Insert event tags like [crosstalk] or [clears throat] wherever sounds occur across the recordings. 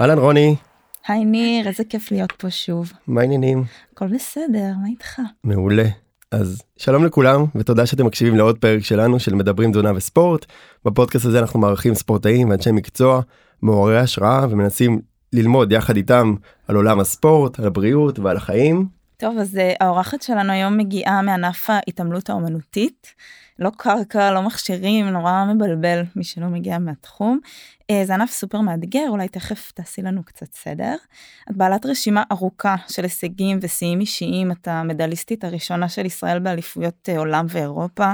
אהלן רוני. היי ניר, איזה כיף להיות פה שוב. מה העניינים? הכל בסדר, מה איתך? מעולה. אז שלום לכולם ותודה שאתם מקשיבים לעוד פרק שלנו של מדברים תזונה וספורט. בפודקאסט הזה אנחנו מארחים ספורטאים ואנשי מקצוע מעוררי השראה ומנסים ללמוד יחד איתם על עולם הספורט, על הבריאות ועל החיים. טוב, אז uh, האורחת שלנו היום מגיעה מענף ההתעמלות האומנותית. לא קרקע, לא מכשירים, נורא מבלבל מי שלא מגיע מהתחום. Uh, זה ענף סופר מאתגר, אולי תכף תעשי לנו קצת סדר. את בעלת רשימה ארוכה של הישגים ושיאים אישיים, את המדליסטית הראשונה של ישראל באליפויות uh, עולם ואירופה.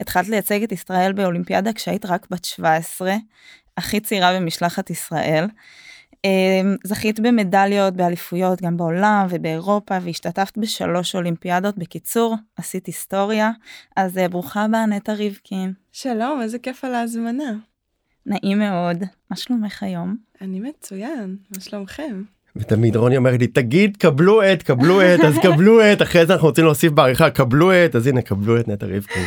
התחלת לייצג את ישראל באולימפיאדה כשהיית רק בת 17, הכי צעירה במשלחת ישראל. אמ, זכית במדליות באליפויות גם בעולם ובאירופה והשתתפת בשלוש אולימפיאדות בקיצור עשית היסטוריה אז אה, ברוכה הבאה נטע ריבקין. שלום איזה כיף על ההזמנה. נעים מאוד מה שלומך היום? אני מצוין מה שלומכם? ותמיד רוני אומר לי תגיד קבלו את קבלו את אז קבלו את אחרי זה אנחנו רוצים להוסיף בעריכה קבלו את אז הנה קבלו את נטע ריבקין.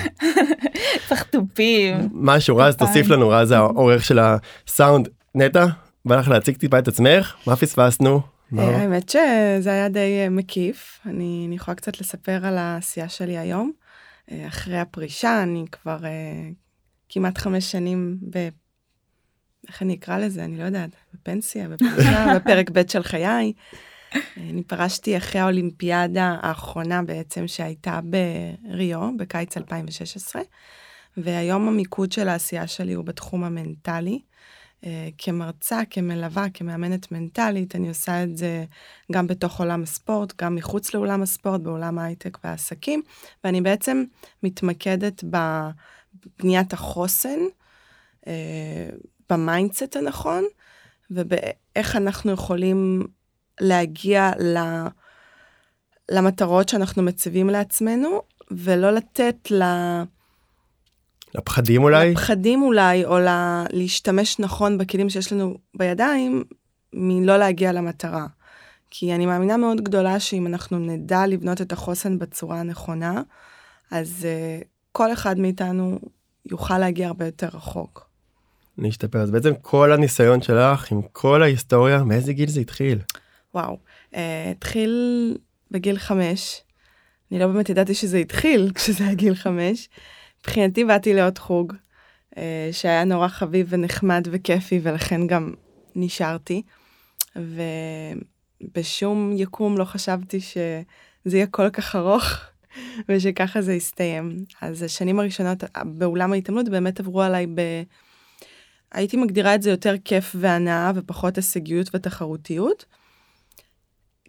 צריך [laughs] תופים. משהו רז תוסיף לנו רז העורך של הסאונד נטע בא לך להציג טיפה את עצמך מה פספסנו. אה, האמת שזה היה די אה, מקיף אני יכולה קצת לספר על העשייה שלי היום. אה, אחרי הפרישה אני כבר כמעט חמש שנים ב... איך אני אקרא לזה אני לא יודעת בפנסיה בפרישה [laughs] בפרק ב' של חיי. אני פרשתי אחרי האולימפיאדה האחרונה בעצם שהייתה בריו בקיץ 2016 והיום המיקוד של העשייה שלי הוא בתחום המנטלי. אה, כמרצה, כמלווה, כמאמנת מנטלית, אני עושה את זה גם בתוך עולם הספורט, גם מחוץ לעולם הספורט, בעולם ההייטק והעסקים, ואני בעצם מתמקדת בבניית החוסן, אה, ב mindset הנכון, ובאיך אנחנו יכולים להגיע למטרות שאנחנו מציבים לעצמנו, ולא לתת ל... לפחדים אולי? לפחדים אולי, או לה, להשתמש נכון בכלים שיש לנו בידיים, מלא להגיע למטרה. כי אני מאמינה מאוד גדולה שאם אנחנו נדע לבנות את החוסן בצורה הנכונה, אז uh, כל אחד מאיתנו יוכל להגיע הרבה יותר רחוק. להשתפר. אז בעצם כל הניסיון שלך עם כל ההיסטוריה, מאיזה גיל זה התחיל? וואו, uh, התחיל בגיל חמש. אני לא באמת ידעתי שזה התחיל [laughs] כשזה היה גיל חמש. מבחינתי באתי לעוד חוג אה, שהיה נורא חביב ונחמד וכיפי ולכן גם נשארתי. ובשום יקום לא חשבתי שזה יהיה כל כך ארוך [laughs] ושככה זה יסתיים. אז השנים הראשונות באולם ההתעמלות באמת עברו עליי ב... הייתי מגדירה את זה יותר כיף והנאה ופחות הישגיות ותחרותיות.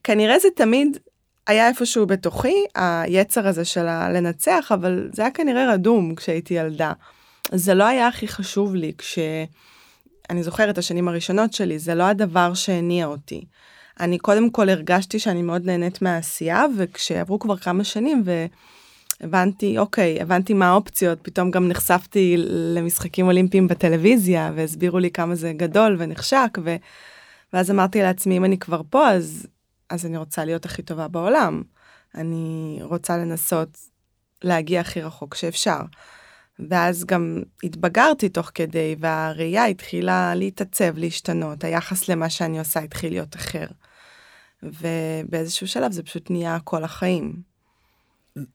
כנראה זה תמיד היה איפשהו בתוכי היצר הזה של הלנצח, אבל זה היה כנראה רדום כשהייתי ילדה. זה לא היה הכי חשוב לי כש... אני זוכרת את השנים הראשונות שלי, זה לא הדבר שהניע אותי. אני קודם כל הרגשתי שאני מאוד נהנית מהעשייה, וכשעברו כבר כמה שנים והבנתי, אוקיי, הבנתי מה האופציות, פתאום גם נחשפתי למשחקים אולימפיים בטלוויזיה, והסבירו לי כמה זה גדול ונחשק, ו... ואז אמרתי לעצמי, אם אני כבר פה, אז אז אני רוצה להיות הכי טובה בעולם. אני רוצה לנסות להגיע הכי רחוק שאפשר. ואז גם התבגרתי תוך כדי, והראייה התחילה להתעצב, להשתנות, היחס למה שאני עושה התחיל להיות אחר. ובאיזשהו שלב זה פשוט נהיה כל החיים.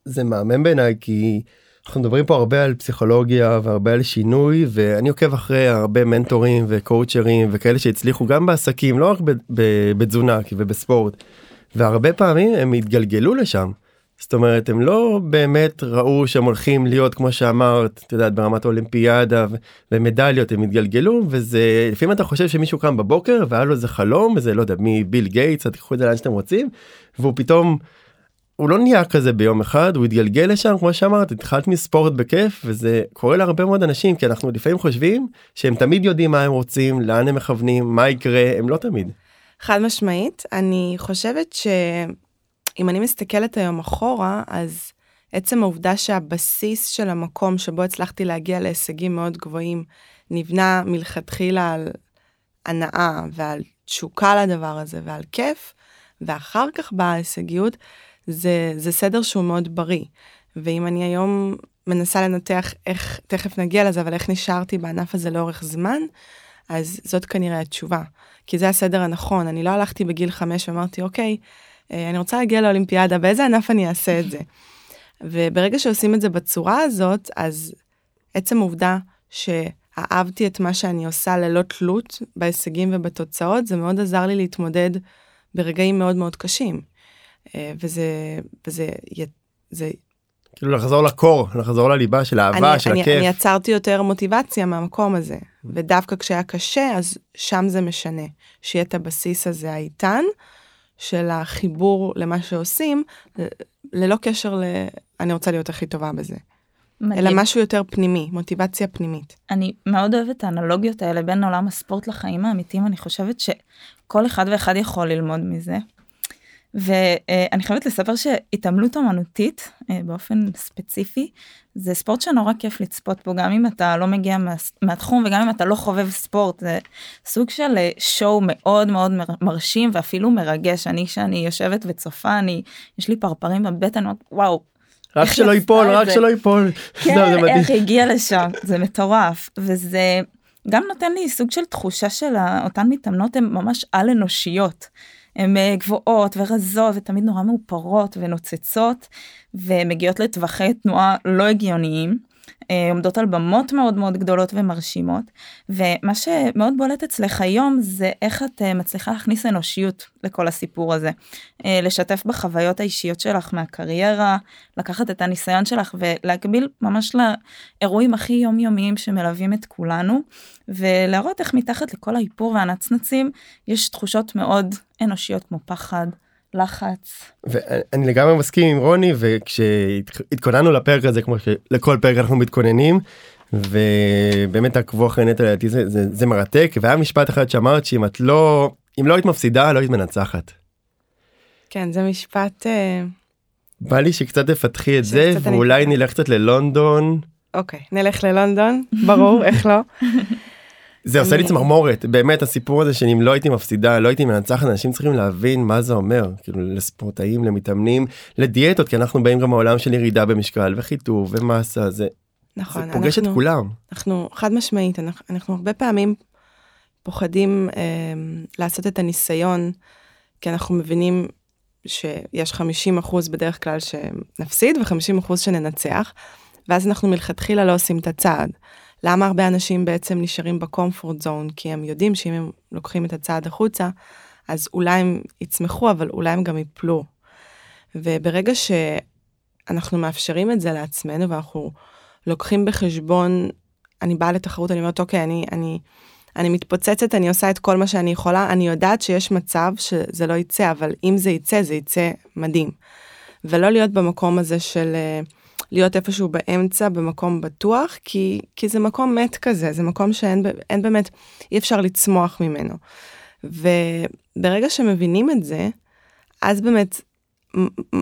זה מהמם בעיניי כי אנחנו מדברים פה הרבה על פסיכולוגיה והרבה על שינוי ואני עוקב אחרי הרבה מנטורים וקואוצ'רים וכאלה שהצליחו גם בעסקים לא רק בתזונה ובספורט והרבה פעמים הם התגלגלו לשם. זאת אומרת הם לא באמת ראו שהם הולכים להיות כמו שאמרת את יודעת ברמת האולימפיאדה ומדליות הם התגלגלו וזה לפעמים אתה חושב שמישהו קם בבוקר והיה לו איזה חלום וזה לא יודע מביל גייטס תיקחו את זה לאן שאתם רוצים והוא פתאום הוא לא נהיה כזה ביום אחד הוא התגלגל לשם כמו שאמרת התחלת מספורט בכיף וזה קורה להרבה מאוד אנשים כי אנחנו לפעמים חושבים שהם תמיד יודעים מה הם רוצים לאן הם מכוונים מה יקרה הם לא תמיד. חד משמעית אני חושבת שאם אני מסתכלת היום אחורה אז עצם העובדה שהבסיס של המקום שבו הצלחתי להגיע להישגים מאוד גבוהים נבנה מלכתחילה על הנאה ועל תשוקה לדבר הזה ועל כיף ואחר כך באה ההישגיות. זה, זה סדר שהוא מאוד בריא. ואם אני היום מנסה לנתח איך, תכף נגיע לזה, אבל איך נשארתי בענף הזה לאורך זמן, אז זאת כנראה התשובה. כי זה הסדר הנכון, אני לא הלכתי בגיל חמש ואמרתי, אוקיי, אה, אני רוצה להגיע לאולימפיאדה, באיזה ענף אני אעשה את זה? [laughs] וברגע שעושים את זה בצורה הזאת, אז עצם העובדה שאהבתי את מה שאני עושה ללא תלות בהישגים ובתוצאות, זה מאוד עזר לי להתמודד ברגעים מאוד מאוד קשים. אה, וזה, וזה, זה... כאילו לחזור לקור, לחזור לליבה של האהבה, אני, של אני, הכיף. אני יצרתי יותר מוטיבציה מהמקום הזה, ודווקא כשהיה קשה, אז שם זה משנה. שיהיה את הבסיס הזה האיתן, של החיבור למה שעושים, ללא קשר ל... אני רוצה להיות הכי טובה בזה. מדהים. אלא משהו יותר פנימי, מוטיבציה פנימית. אני מאוד אוהבת את האנלוגיות האלה בין עולם הספורט לחיים האמיתיים, אני חושבת שכל אחד ואחד יכול ללמוד מזה. ואני חייבת לספר שהתעמלות אמנותית אה, באופן ספציפי זה ספורט שנורא כיף לצפות בו גם אם אתה לא מגיע מה, מהתחום וגם אם אתה לא חובב ספורט זה סוג של שואו מאוד מאוד מרשים ואפילו מרגש אני כשאני יושבת וצופה אני יש לי פרפרים בבטן וואו. רק שלא ייפול רק שלא ייפול. כן איך הגיע לשם זה מטורף וזה גם נותן לי סוג של תחושה של אותן מתאמנות הן ממש על אנושיות. הן אה, גבוהות ורזות ותמיד נורא מאופרות ונוצצות ומגיעות לטווחי תנועה לא הגיוניים. אה, עומדות על במות מאוד מאוד גדולות ומרשימות ומה שמאוד בולט אצלך היום זה איך את אה, מצליחה להכניס אנושיות לכל הסיפור הזה. לשתף בחוויות האישיות שלך מהקריירה, לקחת את הניסיון שלך ולהקביל ממש לאירועים הכי יומיומיים שמלווים את כולנו ולהראות איך מתחת לכל האיפור והנצנצים יש תחושות מאוד אנושיות כמו פחד, לחץ. ואני לגמרי מסכים עם רוני וכשהתכוננו לפרק הזה כמו שלכל פרק אנחנו מתכוננים ובאמת עקבו אחרי נטע לדעתי זה, זה, זה מרתק והיה משפט אחד שאמרת שאם את לא אם לא היית מפסידה לא היית מנצחת. כן זה משפט. אה, בא לי שקצת תפתחי את זה ואולי אני... נלך קצת ללונדון. אוקיי נלך ללונדון ברור איך לא. [laughs] זה עושה לי צמרמורת באמת הסיפור הזה שאם לא הייתי מפסידה לא הייתי מנצחת אנשים צריכים להבין מה זה אומר כאילו לספורטאים למתאמנים לדיאטות כי אנחנו באים גם מעולם של ירידה במשקל וחיטוב ומסה זה. נכון. זה פוגש אנחנו, את כולם. אנחנו חד משמעית אנחנו, אנחנו הרבה פעמים פוחדים אה, לעשות את הניסיון כי אנחנו מבינים שיש 50 אחוז בדרך כלל שנפסיד ו-50 אחוז שננצח ואז אנחנו מלכתחילה לא עושים את הצעד. למה הרבה אנשים בעצם נשארים בקומפורט זון? כי הם יודעים שאם הם לוקחים את הצעד החוצה, אז אולי הם יצמחו, אבל אולי הם גם יפלו. וברגע שאנחנו מאפשרים את זה לעצמנו, ואנחנו לוקחים בחשבון, אני באה לתחרות, אני אומרת, אוקיי, אני, אני, אני מתפוצצת, אני עושה את כל מה שאני יכולה, אני יודעת שיש מצב שזה לא יצא, אבל אם זה יצא, זה יצא מדהים. ולא להיות במקום הזה של... Uh, להיות איפשהו באמצע במקום בטוח כי כי זה מקום מת כזה זה מקום שאין אין באמת אי אפשר לצמוח ממנו. וברגע שמבינים את זה אז באמת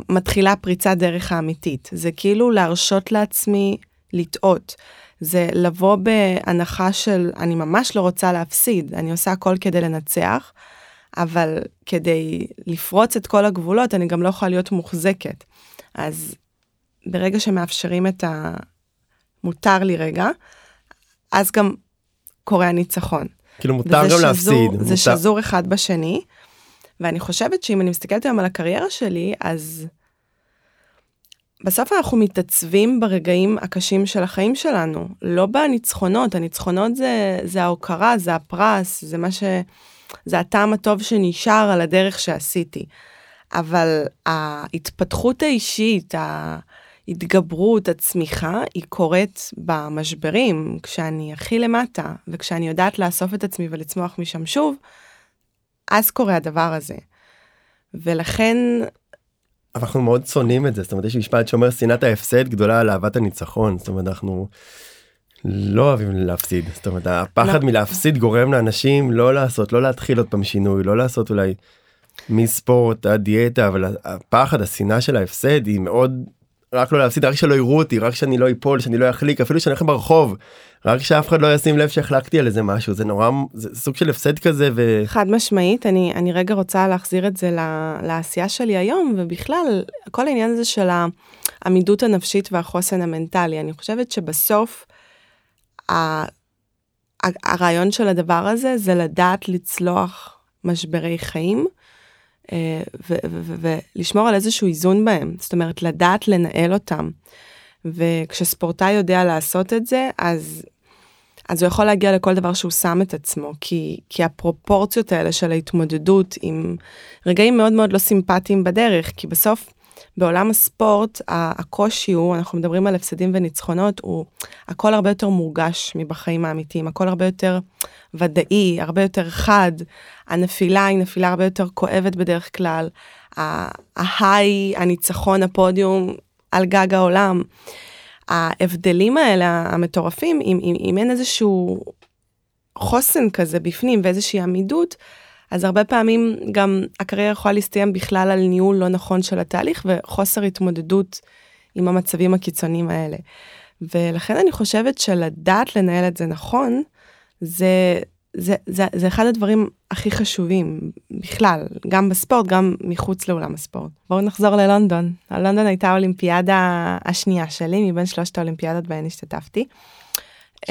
מתחילה פריצת דרך האמיתית זה כאילו להרשות לעצמי לטעות. זה לבוא בהנחה של אני ממש לא רוצה להפסיד אני עושה הכל כדי לנצח. אבל כדי לפרוץ את כל הגבולות אני גם לא יכולה להיות מוחזקת. אז ברגע שמאפשרים את המותר לי רגע, אז גם קורה הניצחון. כאילו מותר גם שזור, להפסיד. זה מותר... שזור אחד בשני, ואני חושבת שאם אני מסתכלת היום על הקריירה שלי, אז בסוף אנחנו מתעצבים ברגעים הקשים של החיים שלנו, לא בניצחונות, הניצחונות זה, זה ההוקרה, זה הפרס, זה מה ש... זה הטעם הטוב שנשאר על הדרך שעשיתי. אבל ההתפתחות האישית, ההתגברות, הצמיחה, היא קורית במשברים, כשאני הכי למטה, וכשאני יודעת לאסוף את עצמי ולצמוח משם שוב, אז קורה הדבר הזה. ולכן... אנחנו מאוד שונאים את זה, זאת אומרת יש משפט שאומר שנאת ההפסד גדולה על אהבת הניצחון, זאת אומרת אנחנו לא אוהבים להפסיד, זאת אומרת הפחד לא. מלהפסיד גורם לאנשים לא לעשות, לא להתחיל עוד פעם שינוי, לא לעשות אולי מספורט עד דיאטה, אבל הפחד, השנאה של ההפסד היא מאוד רק לא להפסיד רק שלא יראו אותי רק שאני לא אפול שאני לא אחליק אפילו שאני הולך ברחוב רק שאף אחד לא ישים לב שהחלקתי על איזה משהו זה נורא זה סוג של הפסד כזה ו... חד משמעית אני אני רגע רוצה להחזיר את זה לעשייה שלי היום ובכלל כל העניין הזה של העמידות הנפשית והחוסן המנטלי אני חושבת שבסוף. הרעיון של הדבר הזה זה לדעת לצלוח משברי חיים ולשמור על איזשהו איזון בהם, זאת אומרת לדעת לנהל אותם. וכשספורטאי יודע לעשות את זה, אז, אז הוא יכול להגיע לכל דבר שהוא שם את עצמו, כי, כי הפרופורציות האלה של ההתמודדות עם רגעים מאוד מאוד לא סימפטיים בדרך, כי בסוף בעולם הספורט הקושי הוא, אנחנו מדברים על הפסדים וניצחונות, הוא הכל הרבה יותר מורגש מבחיים האמיתיים, הכל הרבה יותר ודאי, הרבה יותר חד. הנפילה היא נפילה הרבה יותר כואבת בדרך כלל. ההיי, הניצחון, הפודיום על גג העולם. ההבדלים האלה המטורפים, אם, אם, אם אין איזשהו חוסן כזה בפנים ואיזושהי עמידות, אז הרבה פעמים גם הקריירה יכולה להסתיים בכלל על ניהול לא נכון של התהליך וחוסר התמודדות עם המצבים הקיצוניים האלה. ולכן אני חושבת שלדעת לנהל את זה נכון, זה, זה, זה, זה אחד הדברים הכי חשובים בכלל, גם בספורט, גם מחוץ לאולם הספורט. בואו נחזור ללונדון. לונדון הייתה האולימפיאדה השנייה שלי, מבין שלושת האולימפיאדות בהן השתתפתי.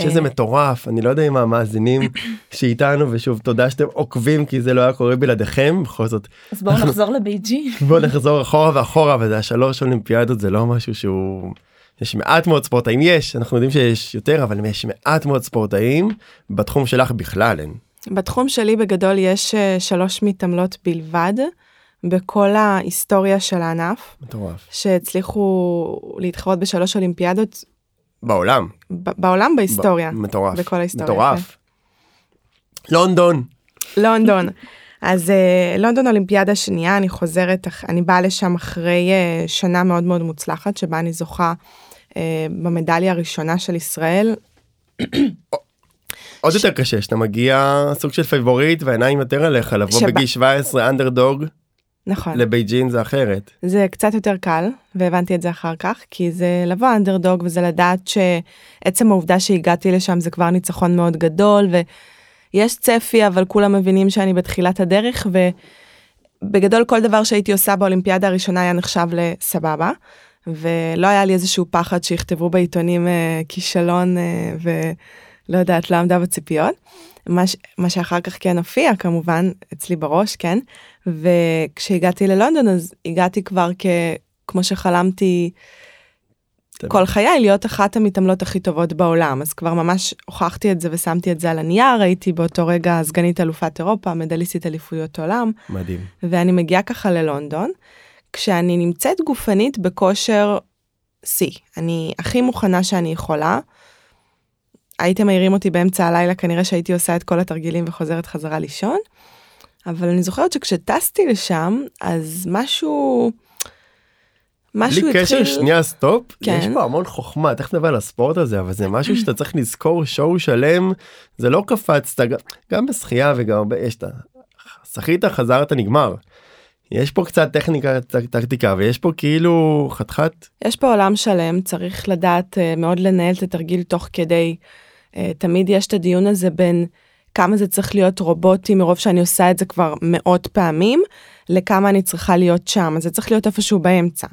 שזה אה, מטורף אני לא יודע אם המאזינים שאיתנו ושוב תודה שאתם עוקבים כי זה לא היה קורה בלעדיכם בכל זאת. אז בואו נחזור לבייג'י. בואו נחזור אחורה ואחורה וזה השלוש אולימפיאדות זה לא משהו שהוא יש מעט מאוד ספורטאים יש אנחנו יודעים שיש יותר אבל יש מעט מאוד ספורטאים בתחום שלך בכלל אין. בתחום שלי בגדול יש אה, שלוש מתעמלות בלבד. בכל ההיסטוריה של הענף. מטורף. שהצליחו להתחרות בשלוש אולימפיאדות בעולם. בעולם בהיסטוריה. מטורף. בכל ההיסטוריה. מטורף. כן. לונדון. לונדון. אז uh, לונדון אולימפיאדה שנייה אני חוזרת אני באה לשם אחרי uh, שנה מאוד מאוד מוצלחת שבה אני זוכה uh, במדליה הראשונה של ישראל. עוד יותר קשה שאתה מגיע סוג של פייבוריט והעיניים יותר עליך לבוא בגיל 17 אנדרדוג נכון. לבייג'ין זה אחרת. זה קצת יותר קל, והבנתי את זה אחר כך, כי זה לבוא אנדרדוג וזה לדעת שעצם העובדה שהגעתי לשם זה כבר ניצחון מאוד גדול, ויש צפי, אבל כולם מבינים שאני בתחילת הדרך, ובגדול כל דבר שהייתי עושה באולימפיאדה הראשונה היה נחשב לסבבה, ולא היה לי איזשהו פחד שיכתבו בעיתונים אה, כישלון אה, ולא יודעת, לא עמדה בציפיות. מה, ש... מה שאחר כך כן הופיע כמובן אצלי בראש כן? וכשהגעתי ללונדון אז הגעתי כבר כ... כמו שחלמתי כל חיי להיות אחת המתעמלות הכי טובות בעולם. אז כבר ממש הוכחתי את זה ושמתי את זה על הנייר הייתי באותו רגע סגנית אלופת אירופה מדליסטית אליפויות עולם. מדהים. ואני מגיעה ככה ללונדון כשאני נמצאת גופנית בכושר שיא אני הכי מוכנה שאני יכולה. הייתם מעירים אותי באמצע הלילה כנראה שהייתי עושה את כל התרגילים וחוזרת חזרה לישון. אבל אני זוכרת שכשטסתי לשם אז משהו. משהו בלי קשר שנייה סטופ כן. יש פה המון חוכמה תכף נדבר על הספורט הזה אבל זה משהו שאתה צריך לזכור שואו שלם זה לא קפצת גם בשחייה וגם יש את שחית חזרת נגמר. יש פה קצת טכניקה טקטיקה ויש פה כאילו חתיכת יש פה עולם שלם צריך לדעת uh, מאוד לנהל את התרגיל תוך כדי אה, תמיד יש את הדיון הזה בין כמה זה צריך להיות רובוטי מרוב שאני עושה את זה כבר מאות פעמים, לכמה אני צריכה להיות שם, אז זה צריך להיות איפשהו באמצע.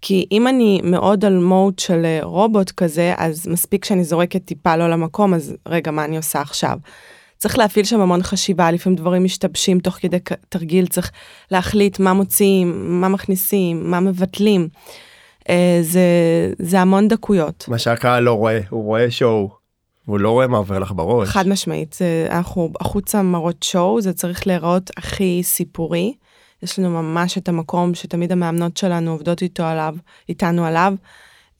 כי אם אני מאוד על מוד של אה, רובוט כזה, אז מספיק שאני זורקת טיפה לא למקום, אז רגע, מה אני עושה עכשיו? צריך להפעיל שם המון חשיבה, לפעמים דברים משתבשים תוך כדי תרגיל, צריך להחליט מה מוציאים, מה מכניסים, מה מבטלים. אה, זה, זה המון דקויות. מה שהקהל לא רואה, הוא רואה שואו. הוא לא רואה מה עובר לך בראש. חד משמעית, אנחנו החוצה מראות שואו, זה צריך להיראות הכי סיפורי. יש לנו ממש את המקום שתמיד המאמנות שלנו עובדות איתו עליו, איתנו עליו,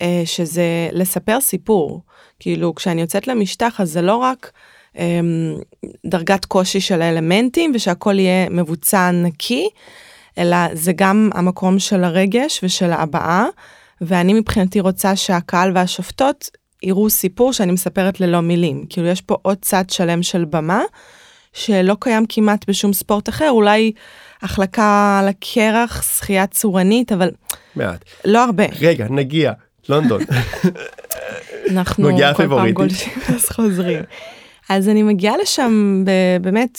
אה, שזה לספר סיפור. כאילו, כשאני יוצאת למשטח, אז זה לא רק אה, דרגת קושי של האלמנטים ושהכול יהיה מבוצע נקי, אלא זה גם המקום של הרגש ושל ההבעה. ואני מבחינתי רוצה שהקהל והשופטות יראו סיפור שאני מספרת ללא מילים. כאילו יש פה עוד צד שלם של במה, שלא קיים כמעט בשום ספורט אחר, אולי החלקה על הקרח, שחייה צורנית, אבל מעט. לא הרבה. רגע, נגיע, לונדון. אנחנו כל פעם גולשים אז חוזרים. אז אני מגיעה לשם באמת,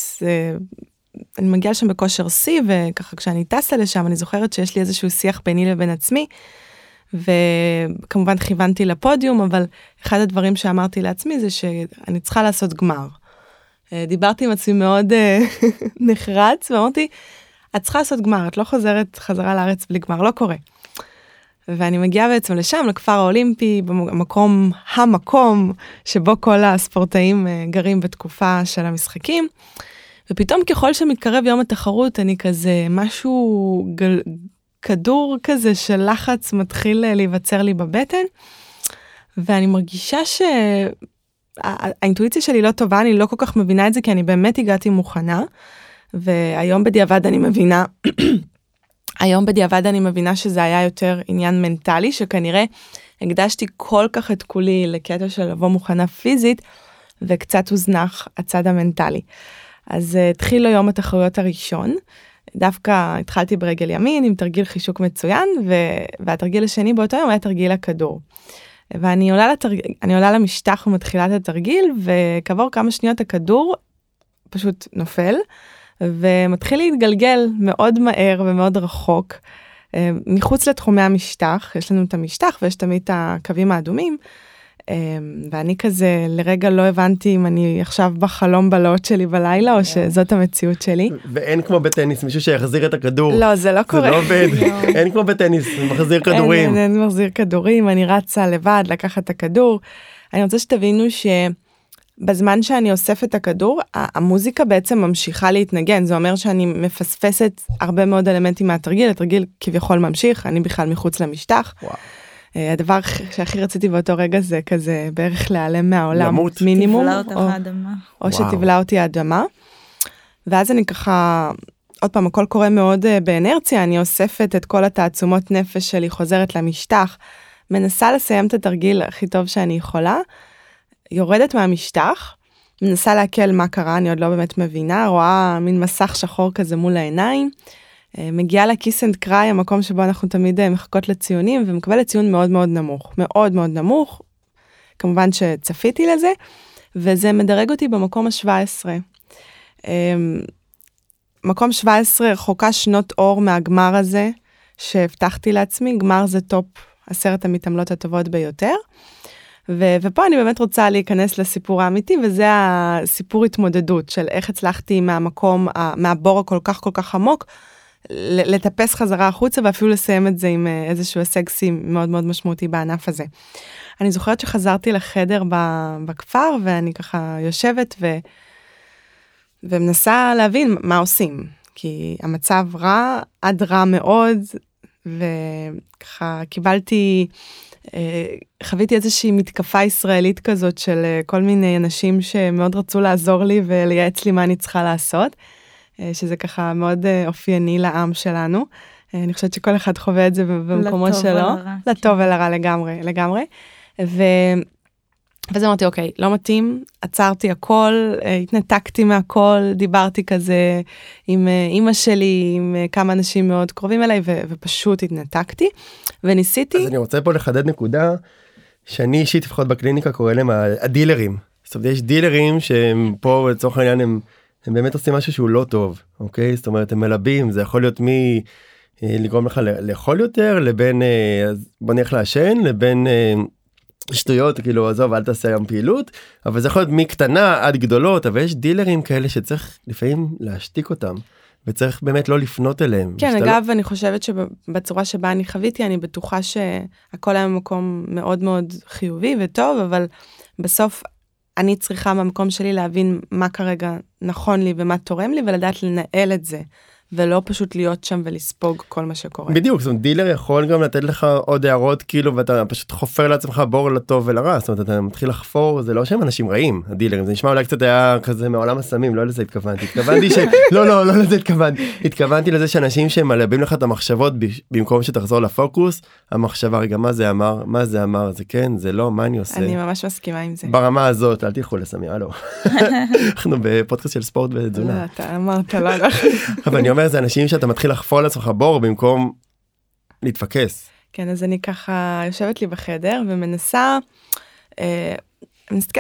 אני מגיעה לשם בכושר שיא, וככה כשאני טסה לשם אני זוכרת שיש לי איזשהו שיח ביני לבין עצמי. וכמובן כיוונתי לפודיום, אבל אחד הדברים שאמרתי לעצמי זה שאני צריכה לעשות גמר. אה, דיברתי עם עצמי מאוד אה, [laughs] נחרץ ואמרתי, את צריכה לעשות גמר, את לא חוזרת חזרה לארץ בלי גמר, לא קורה. ואני מגיעה בעצם לשם, לכפר האולימפי, במקום, המקום שבו כל הספורטאים אה, גרים בתקופה של המשחקים. ופתאום ככל שמתקרב יום התחרות, אני כזה, משהו, גל, כדור כזה של לחץ מתחיל להיווצר לי בבטן. ואני מרגישה שהאינטואיציה שלי לא טובה, אני לא כל כך מבינה את זה, כי אני באמת הגעתי מוכנה. והיום בדיעבד אני מבינה [clears throat] היום בדיעבד אני מבינה שזה היה יותר עניין מנטלי, שכנראה הקדשתי כל כך את כולי לקטע של לבוא מוכנה פיזית, וקצת הוזנח הצד המנטלי. אז uh, התחיל היום התחרויות הראשון, דווקא התחלתי ברגל ימין עם תרגיל חישוק מצוין, ו... והתרגיל השני באותו יום היה תרגיל הכדור. ואני עולה, לתרג... עולה למשטח ומתחילה את התרגיל, וכעבור כמה שניות הכדור פשוט נופל. ומתחיל להתגלגל מאוד מהר ומאוד רחוק. אה, מחוץ לתחומי המשטח, יש לנו את המשטח ויש תמיד את הקווים האדומים. אה, ואני כזה לרגע לא הבנתי אם אני עכשיו בחלום בלהות שלי בלילה או שזאת המציאות שלי. ואין כמו בטניס מישהו שיחזיר את הכדור. לא זה לא קורה. זה לא עובד. [laughs] לא. אין כמו בטניס מחזיר כדורים. אין, אין, אין מחזיר כדורים אני רצה לבד לקחת את הכדור. אני רוצה שתבינו ש... בזמן שאני אוסף את הכדור, המוזיקה בעצם ממשיכה להתנגן, זה אומר שאני מפספסת הרבה מאוד אלמנטים מהתרגיל, התרגיל כביכול ממשיך, אני בכלל מחוץ למשטח. וואו. אה, הדבר שהכי רציתי באותו רגע זה כזה בערך להיעלם מהעולם, למות. מינימום, תבלע אותך האדמה. או שתבלע אותי האדמה. ואז אני ככה, עוד פעם, הכל קורה מאוד uh, באנרציה, אני אוספת את כל התעצומות נפש שלי, חוזרת למשטח, מנסה לסיים את התרגיל הכי טוב שאני יכולה. יורדת מהמשטח, מנסה לעכל מה קרה, אני עוד לא באמת מבינה, רואה מין מסך שחור כזה מול העיניים, אה, מגיעה ל kiss and cry, המקום שבו אנחנו תמיד אה, מחכות לציונים, ומקבלת ציון מאוד מאוד נמוך, מאוד מאוד נמוך, כמובן שצפיתי לזה, וזה מדרג אותי במקום ה-17. אמ, מקום 17 רחוקה שנות אור מהגמר הזה שהבטחתי לעצמי, גמר זה top עשרת המתעמלות הטובות ביותר. ו- ופה אני באמת רוצה להיכנס לסיפור האמיתי, וזה הסיפור התמודדות של איך הצלחתי מהמקום, מהבור הכל כך כל כך עמוק, לטפס חזרה החוצה ואפילו לסיים את זה עם אה, איזשהו הישג שיא מאוד מאוד משמעותי בענף הזה. אני זוכרת שחזרתי לחדר בכפר ואני ככה יושבת ו... ומנסה להבין מה עושים, כי המצב רע עד רע מאוד, וככה קיבלתי אה, חוויתי איזושהי מתקפה ישראלית כזאת של אה, כל מיני אנשים שמאוד רצו לעזור לי ולייעץ לי מה אני צריכה לעשות, שזה ככה מאוד אופייני לעם שלנו. אני חושבת שכל אחד חווה את זה במקומו לטוב שלו. ולרע. לטוב כן. ולרע לגמרי, לגמרי. ו... ואז אמרתי אוקיי לא מתאים עצרתי הכל התנתקתי מהכל דיברתי כזה עם אימא שלי עם כמה אנשים מאוד קרובים אליי ו- ופשוט התנתקתי וניסיתי. אז אני רוצה פה לחדד נקודה שאני אישית לפחות בקליניקה קורא להם הדילרים. זאת אומרת יש דילרים שהם פה לצורך העניין הם, הם באמת עושים משהו שהוא לא טוב אוקיי זאת אומרת הם מלבים זה יכול להיות מי אה, לגרום לך לאכול יותר לבין אה, בוא נלך לעשן לבין אה, שטויות כאילו עזוב אל תעשה היום פעילות אבל זה יכול להיות מקטנה עד גדולות אבל יש דילרים כאלה שצריך לפעמים להשתיק אותם. וצריך באמת לא לפנות אליהם. כן, אגב, לא... אני חושבת שבצורה שבה אני חוויתי, אני בטוחה שהכל היה במקום מאוד מאוד חיובי וטוב, אבל בסוף אני צריכה במקום שלי להבין מה כרגע נכון לי ומה תורם לי ולדעת לנהל את זה. ולא פשוט להיות שם ולספוג כל מה שקורה. בדיוק, זאת אומרת דילר יכול גם לתת לך עוד הערות כאילו ואתה פשוט חופר לעצמך בור לטוב ולרע, זאת אומרת אתה מתחיל לחפור, זה לא שהם אנשים רעים הדילרים, זה נשמע אולי קצת היה כזה מעולם הסמים, לא לזה התכוונתי, התכוונתי ש... [laughs] לא לא לא לזה התכוונתי, התכוונתי לזה שאנשים שמלבים לך את המחשבות במקום שתחזור לפוקוס, המחשבה רגע מה זה אמר, מה זה אמר, זה כן, זה לא, מה אני עושה. אני ממש מסכימה עם זה. ברמה הזאת, אל תלכו לסמים, הלו. [laughs] אנחנו בפודקאסט של ספורט ותזונה. לא, אתה אמרת, לא, לא. אבל אני אומר אומר זה אנשים שאתה מתחיל לחפור לעצמך בור במקום להתפקס. כן אז אני ככה יושבת לי בחדר ומנסה אה,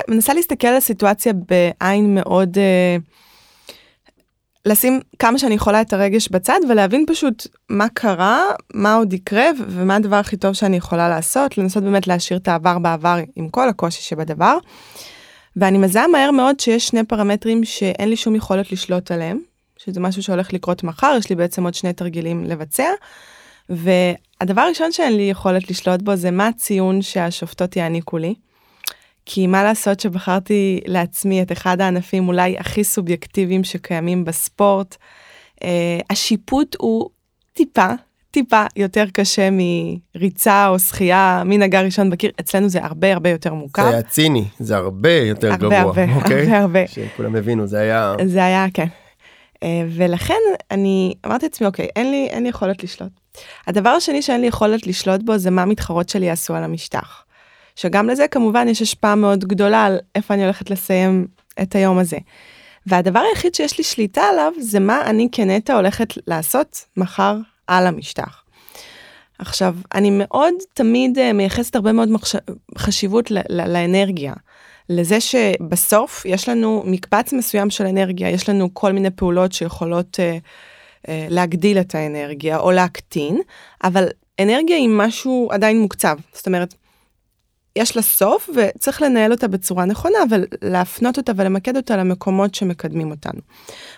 מנסה להסתכל על הסיטואציה בעין מאוד אה, לשים כמה שאני יכולה את הרגש בצד ולהבין פשוט מה קרה, מה עוד יקרה ומה הדבר הכי טוב שאני יכולה לעשות, לנסות באמת להשאיר את העבר בעבר עם כל הקושי שבדבר. ואני מזהה מהר מאוד שיש שני פרמטרים שאין לי שום יכולת לשלוט עליהם, שזה משהו שהולך לקרות מחר, יש לי בעצם עוד שני תרגילים לבצע. והדבר הראשון שאין לי יכולת לשלוט בו זה מה הציון שהשופטות יעניקו לי. כי מה לעשות שבחרתי לעצמי את אחד הענפים אולי הכי סובייקטיביים שקיימים בספורט. Uh, השיפוט הוא טיפה, טיפה יותר קשה מריצה או שחייה מנגע ראשון בקיר, אצלנו זה הרבה הרבה יותר מורכב. זה היה ציני, זה הרבה יותר הרבה, גבוה. הרבה, אוקיי? [laughs] הרבה, הרבה. שכולם הבינו, זה היה... זה היה, כן. Uh, ולכן אני אמרתי לעצמי, אוקיי, אין לי, אין לי יכולת לשלוט. הדבר השני שאין לי יכולת לשלוט בו זה מה המתחרות שלי יעשו על המשטח. שגם לזה כמובן יש השפעה מאוד גדולה על איפה אני הולכת לסיים את היום הזה. והדבר היחיד שיש לי שליטה עליו זה מה אני כנטע הולכת לעשות מחר על המשטח. עכשיו, אני מאוד תמיד uh, מייחסת הרבה מאוד מחש... חשיבות ל- ל- לאנרגיה. לזה שבסוף יש לנו מקבץ מסוים של אנרגיה, יש לנו כל מיני פעולות שיכולות uh, uh, להגדיל את האנרגיה או להקטין, אבל אנרגיה היא משהו עדיין מוקצב. זאת אומרת, יש לה סוף וצריך לנהל אותה בצורה נכונה, אבל להפנות אותה ולמקד אותה למקומות שמקדמים אותנו.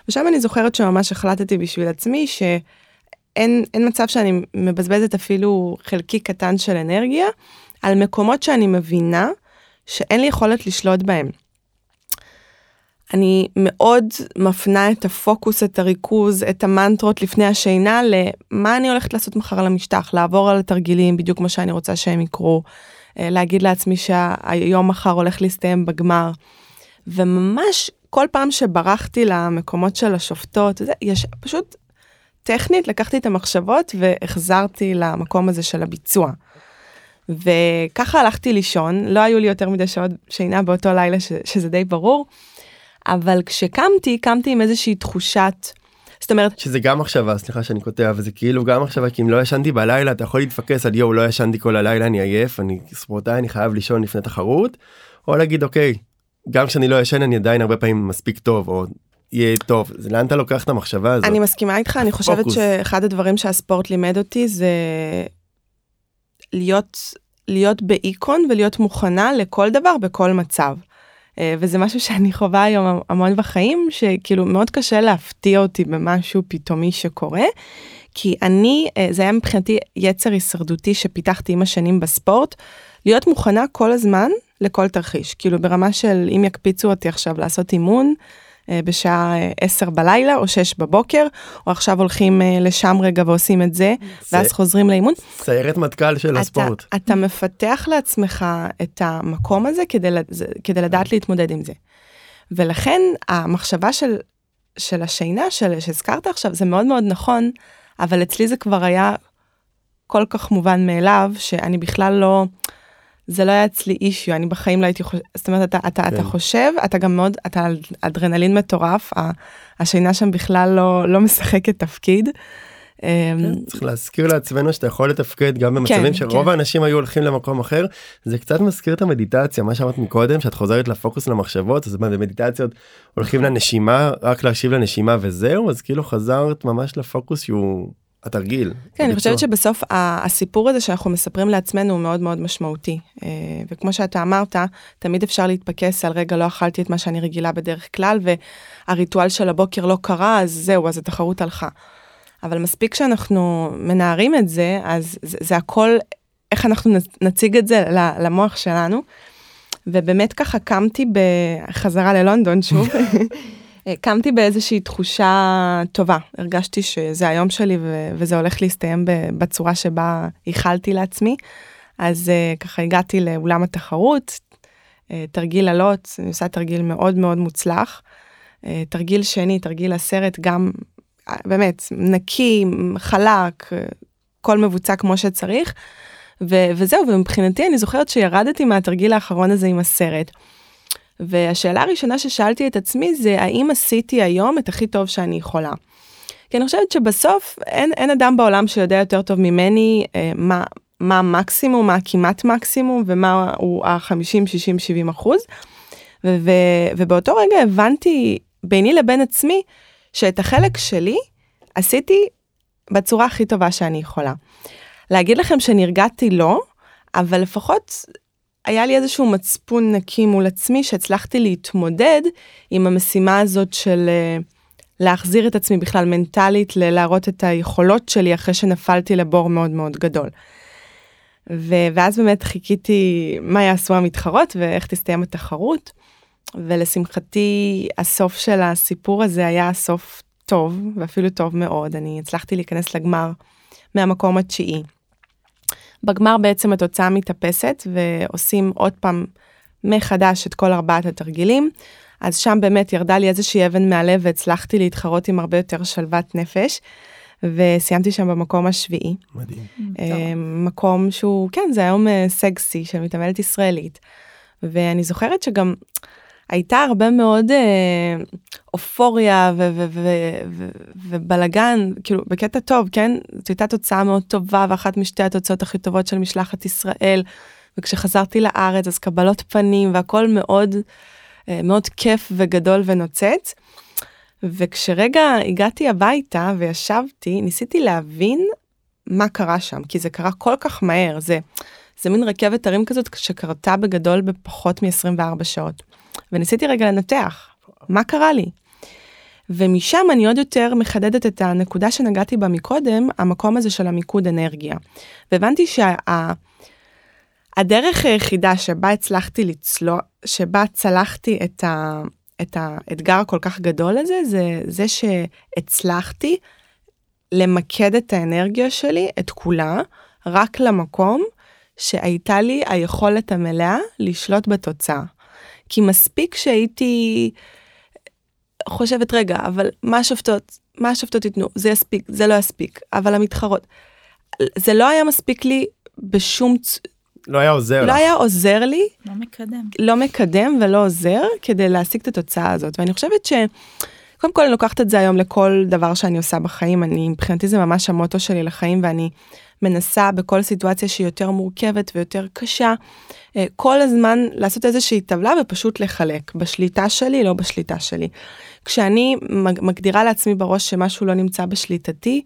ושם אני זוכרת שממש החלטתי בשביל עצמי שאין מצב שאני מבזבזת אפילו חלקי קטן של אנרגיה על מקומות שאני מבינה שאין לי יכולת לשלוט בהם. אני מאוד מפנה את הפוקוס, את הריכוז, את המנטרות לפני השינה למה אני הולכת לעשות מחר על המשטח, לעבור על התרגילים בדיוק כמו שאני רוצה שהם יקרו. אה, להגיד לעצמי שהיום מחר הולך להסתיים בגמר. וממש כל פעם שברחתי למקומות של השופטות, זה, יש פשוט טכנית לקחתי את המחשבות והחזרתי למקום הזה של הביצוע. וככה הלכתי לישון, לא היו לי יותר מדי שעות שינה באותו לילה ש, שזה די ברור, אבל כשקמתי, קמתי עם איזושהי תחושת זאת אומרת שזה גם מחשבה סליחה שאני קוטע וזה כאילו גם מחשבה כי אם לא ישנתי בלילה אתה יכול להתפקס על יואו לא ישנתי כל הלילה אני עייף אני ספורטאי אני חייב לישון לפני תחרות או להגיד אוקיי גם כשאני לא ישן אני עדיין הרבה פעמים מספיק טוב או יהיה טוב זה לאן אתה לוקח את המחשבה הזאת. אני מסכימה איתך אני חושבת פוקוס. שאחד הדברים שהספורט לימד אותי זה להיות להיות באיקון ולהיות מוכנה לכל דבר בכל מצב. אה, וזה משהו שאני חווה היום המון בחיים, שכאילו מאוד קשה להפתיע אותי במשהו פתאומי שקורה, כי אני, אה, זה היה מבחינתי יצר הישרדותי שפיתחתי עם השנים בספורט, להיות מוכנה כל הזמן לכל תרחיש, כאילו ברמה של אם יקפיצו אותי עכשיו לעשות אימון, בשעה 10 בלילה או 6 בבוקר, או עכשיו הולכים לשם רגע ועושים את זה, זה- ואז חוזרים לאימון. סיירת מטכ"ל של הספורט. אתה, אתה מפתח לעצמך את המקום הזה כדי, כדי לדעת להתמודד עם זה. ולכן המחשבה של, של השינה של, שהזכרת עכשיו זה מאוד מאוד נכון, אבל אצלי זה כבר היה כל כך מובן מאליו שאני בכלל לא, זה לא היה אצלי אישיו, אני בחיים לא הייתי חושב, זאת אומרת אתה, אתה, כן. אתה חושב, אתה גם מאוד, אתה על אדרנלין מטורף, השינה שם בכלל לא, לא משחקת תפקיד. אמ, צריך להזכיר לעצמנו שאתה יכול לתפקד גם במצבים כן, שרוב כן. האנשים היו הולכים למקום אחר זה קצת מזכיר את המדיטציה מה שאמרת מקודם שאת חוזרת לפוקוס למחשבות אז במדיטציות הולכים לנשימה רק להקשיב לנשימה וזהו אז כאילו חזרת ממש לפוקוס שהוא התרגיל. כן, אני. חושבת שבסוף הסיפור הזה שאנחנו מספרים לעצמנו הוא מאוד מאוד משמעותי. אה, וכמו שאתה אמרת, תמיד אפשר להתפקס על רגע לא אכלתי את מה שאני רגילה בדרך כלל, והריטואל של הבוקר לא קרה, אז זהו, אז התחרות הלכה. אבל מספיק שאנחנו מנערים את זה, אז זה, זה הכל, איך אנחנו נציג את זה למוח שלנו. ובאמת ככה קמתי בחזרה ללונדון שוב. [laughs] קמתי באיזושהי תחושה טובה, הרגשתי שזה היום שלי וזה הולך להסתיים בצורה שבה איחלתי לעצמי. אז uh, ככה הגעתי לאולם התחרות, uh, תרגיל עלות, אני עושה תרגיל מאוד מאוד מוצלח. Uh, תרגיל שני, תרגיל הסרט, גם באמת נקי, חלק, הכל מבוצע כמו שצריך. ו- וזהו, ומבחינתי אני זוכרת שירדתי מהתרגיל האחרון הזה עם הסרט. והשאלה הראשונה ששאלתי את עצמי זה האם עשיתי היום את הכי טוב שאני יכולה. כי אני חושבת שבסוף אין, אין אדם בעולם שיודע יותר טוב ממני אה, מה, מה המקסימום, מה הכמעט מקסימום ומה הוא ה-50, 60, 70 אחוז. ו- ו- ובאותו רגע הבנתי ביני לבין עצמי שאת החלק שלי עשיתי בצורה הכי טובה שאני יכולה. להגיד לכם שנרגעתי לא, אבל לפחות היה לי איזשהו מצפון נקי מול עצמי שהצלחתי להתמודד עם המשימה הזאת של uh, להחזיר את עצמי בכלל מנטלית, להראות את היכולות שלי אחרי שנפלתי לבור מאוד מאוד גדול. ו- ואז באמת חיכיתי מה יעשו המתחרות ואיך תסתיים התחרות. ולשמחתי הסוף של הסיפור הזה היה סוף טוב ואפילו טוב מאוד אני הצלחתי להיכנס לגמר מהמקום התשיעי. בגמר בעצם התוצאה מתאפסת ועושים עוד פעם מחדש את כל ארבעת התרגילים. אז שם באמת ירדה לי איזושהי אבן מהלב והצלחתי להתחרות עם הרבה יותר שלוות נפש. וסיימתי שם במקום השביעי. מדהים. אה, מקום שהוא, כן, זה היום הישג שיא של מתעמלת ישראלית. ואני זוכרת שגם הייתה הרבה מאוד אה, אופוריה ובלגן, כאילו בקטע טוב, כן? זו הייתה תוצאה מאוד טובה ואחת משתי התוצאות הכי טובות של משלחת ישראל. וכשחזרתי לארץ אז קבלות פנים והכל מאוד אה, מאוד כיף וגדול ונוצץ. וכשרגע הגעתי הביתה וישבתי, ניסיתי להבין מה קרה שם, כי זה קרה כל כך מהר, זה, זה מין רכבת הרים כזאת שקרתה בגדול בפחות מ-24 שעות. וניסיתי רגע לנתח, מה קרה לי? ומשם אני עוד יותר מחדדת את הנקודה שנגעתי בה מקודם, המקום הזה של המיקוד אנרגיה. והבנתי שהדרך שה, היחידה שבה הצלחתי לצלוח, שבה צלחתי את, ה, את האתגר הכל כך גדול הזה, זה זה שהצלחתי למקד את האנרגיה שלי, את כולה, רק למקום שהייתה לי היכולת המלאה לשלוט בתוצאה. כי מספיק שהייתי חושבת, רגע, אבל מה השופטות, מה השופטות ייתנו? זה יספיק, זה לא יספיק, אבל המתחרות. זה לא היה מספיק לי בשום לא היה עוזר לא לך. היה עוזר לי. לא מקדם. לא מקדם ולא עוזר כדי להשיג את התוצאה הזאת. ואני חושבת ש... קודם כל אני לוקחת את זה היום לכל דבר שאני עושה בחיים, אני מבחינתי זה ממש המוטו שלי לחיים ואני מנסה בכל סיטואציה שהיא יותר מורכבת ויותר קשה, אה, כל הזמן לעשות איזושהי טבלה ופשוט לחלק, בשליטה שלי, לא בשליטה שלי. כשאני מגדירה לעצמי בראש שמשהו לא נמצא בשליטתי,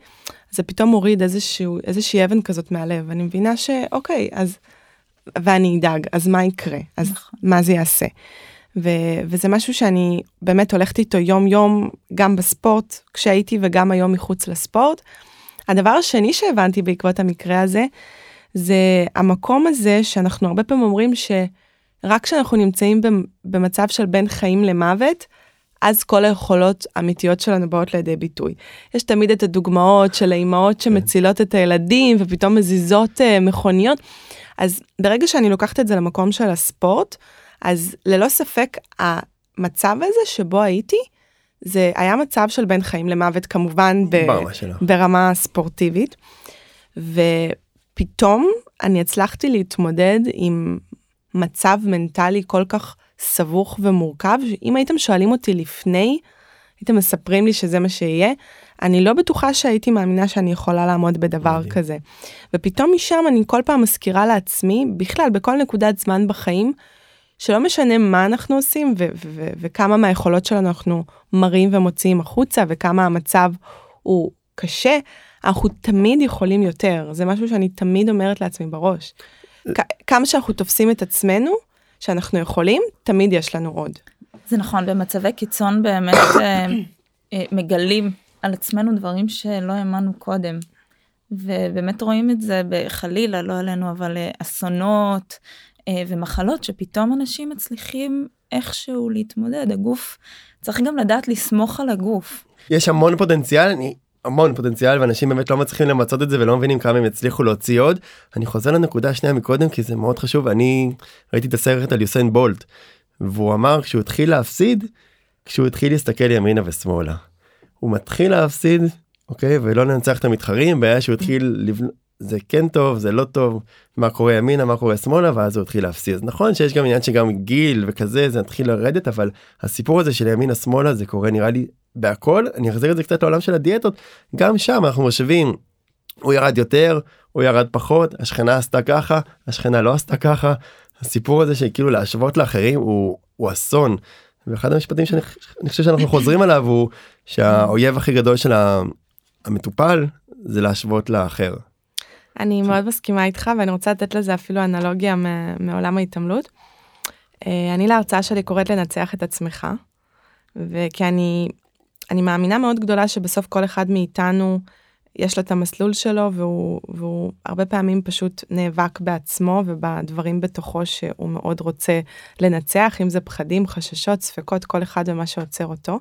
זה פתאום מוריד איזשהו, איזושהי אבן כזאת מהלב, אני מבינה שאוקיי, אז ואני אדאג, אז מה יקרה? אז נכון. מה זה יעשה? ו- וזה משהו שאני באמת הולכת איתו יום יום, גם בספורט, כשהייתי וגם היום מחוץ לספורט. הדבר השני שהבנתי בעקבות המקרה הזה, זה המקום הזה שאנחנו הרבה פעמים אומרים שרק כשאנחנו נמצאים במצב של בין חיים למוות, אז כל היכולות האמיתיות שלנו באות לידי ביטוי. יש תמיד את הדוגמאות של האימהות כן. שמצילות את הילדים ופתאום מזיזות uh, מכוניות. אז ברגע שאני לוקחת את זה למקום של הספורט, אז ללא ספק המצב הזה שבו הייתי, זה היה מצב של בין חיים למוות כמובן ב- ברמה ספורטיבית. ופתאום אני הצלחתי להתמודד עם מצב מנטלי כל כך סבוך ומורכב, שאם הייתם שואלים אותי לפני, הייתם מספרים לי שזה מה שיהיה, אני לא בטוחה שהייתי מאמינה שאני יכולה לעמוד בדבר מדהים. כזה. ופתאום משם אני כל פעם מזכירה לעצמי, בכלל בכל נקודת זמן בחיים, שלא משנה מה אנחנו עושים ו- ו- וכמה מהיכולות שלנו אנחנו מראים ומוציאים החוצה וכמה המצב הוא קשה, אנחנו תמיד יכולים יותר, זה משהו שאני תמיד אומרת לעצמי בראש. כמה שאנחנו תופסים את עצמנו, שאנחנו יכולים, תמיד יש לנו עוד. זה נכון, במצבי קיצון באמת אה, אה, מגלים על עצמנו דברים שלא האמנו קודם. ובאמת רואים את זה בחלילה, לא עלינו, אבל אה, אסונות ומחלות שפתאום אנשים מצליחים איכשהו להתמודד. הגוף, צריך גם לדעת לסמוך על הגוף. יש המון פוטנציאל, אני המון פוטנציאל ואנשים באמת לא מצליחים למצות את זה ולא מבינים כמה הם יצליחו להוציא עוד. אני חוזר לנקודה השנייה מקודם כי זה מאוד חשוב אני ראיתי את הסרט על יוסיין בולט והוא אמר כשהוא התחיל להפסיד כשהוא התחיל להסתכל ימינה ושמאלה. הוא מתחיל להפסיד אוקיי ולא לנצח את המתחרים בעיה שהוא התחיל לבנות זה כן טוב זה לא טוב מה קורה ימינה מה קורה שמאלה ואז הוא התחיל להפסיד. אז נכון שיש גם עניין שגם גיל וכזה זה התחיל לרדת אבל הסיפור הזה של ימינה שמאלה זה קורה נראה לי בהכל. אני אחזיר את זה קצת לעולם של הדיאטות. גם שם אנחנו משווים הוא ירד יותר הוא ירד פחות השכנה עשתה ככה השכנה לא עשתה ככה. הסיפור הזה שכאילו להשוות לאחרים הוא, הוא אסון. ואחד המשפטים שאני אני חושב שאנחנו חוזרים עליו הוא שהאויב הכי גדול של המטופל זה להשוות לאחר. אני מאוד מסכימה איתך ואני רוצה לתת לזה אפילו אנלוגיה מעולם ההתעמלות. אה, אני להרצאה שלי קוראת לנצח את עצמך, וכי אני, אני מאמינה מאוד גדולה שבסוף כל אחד מאיתנו יש לו את המסלול שלו והוא, והוא הרבה פעמים פשוט נאבק בעצמו ובדברים בתוכו שהוא מאוד רוצה לנצח, אם זה פחדים, חששות, ספקות, כל אחד ומה שעוצר אותו.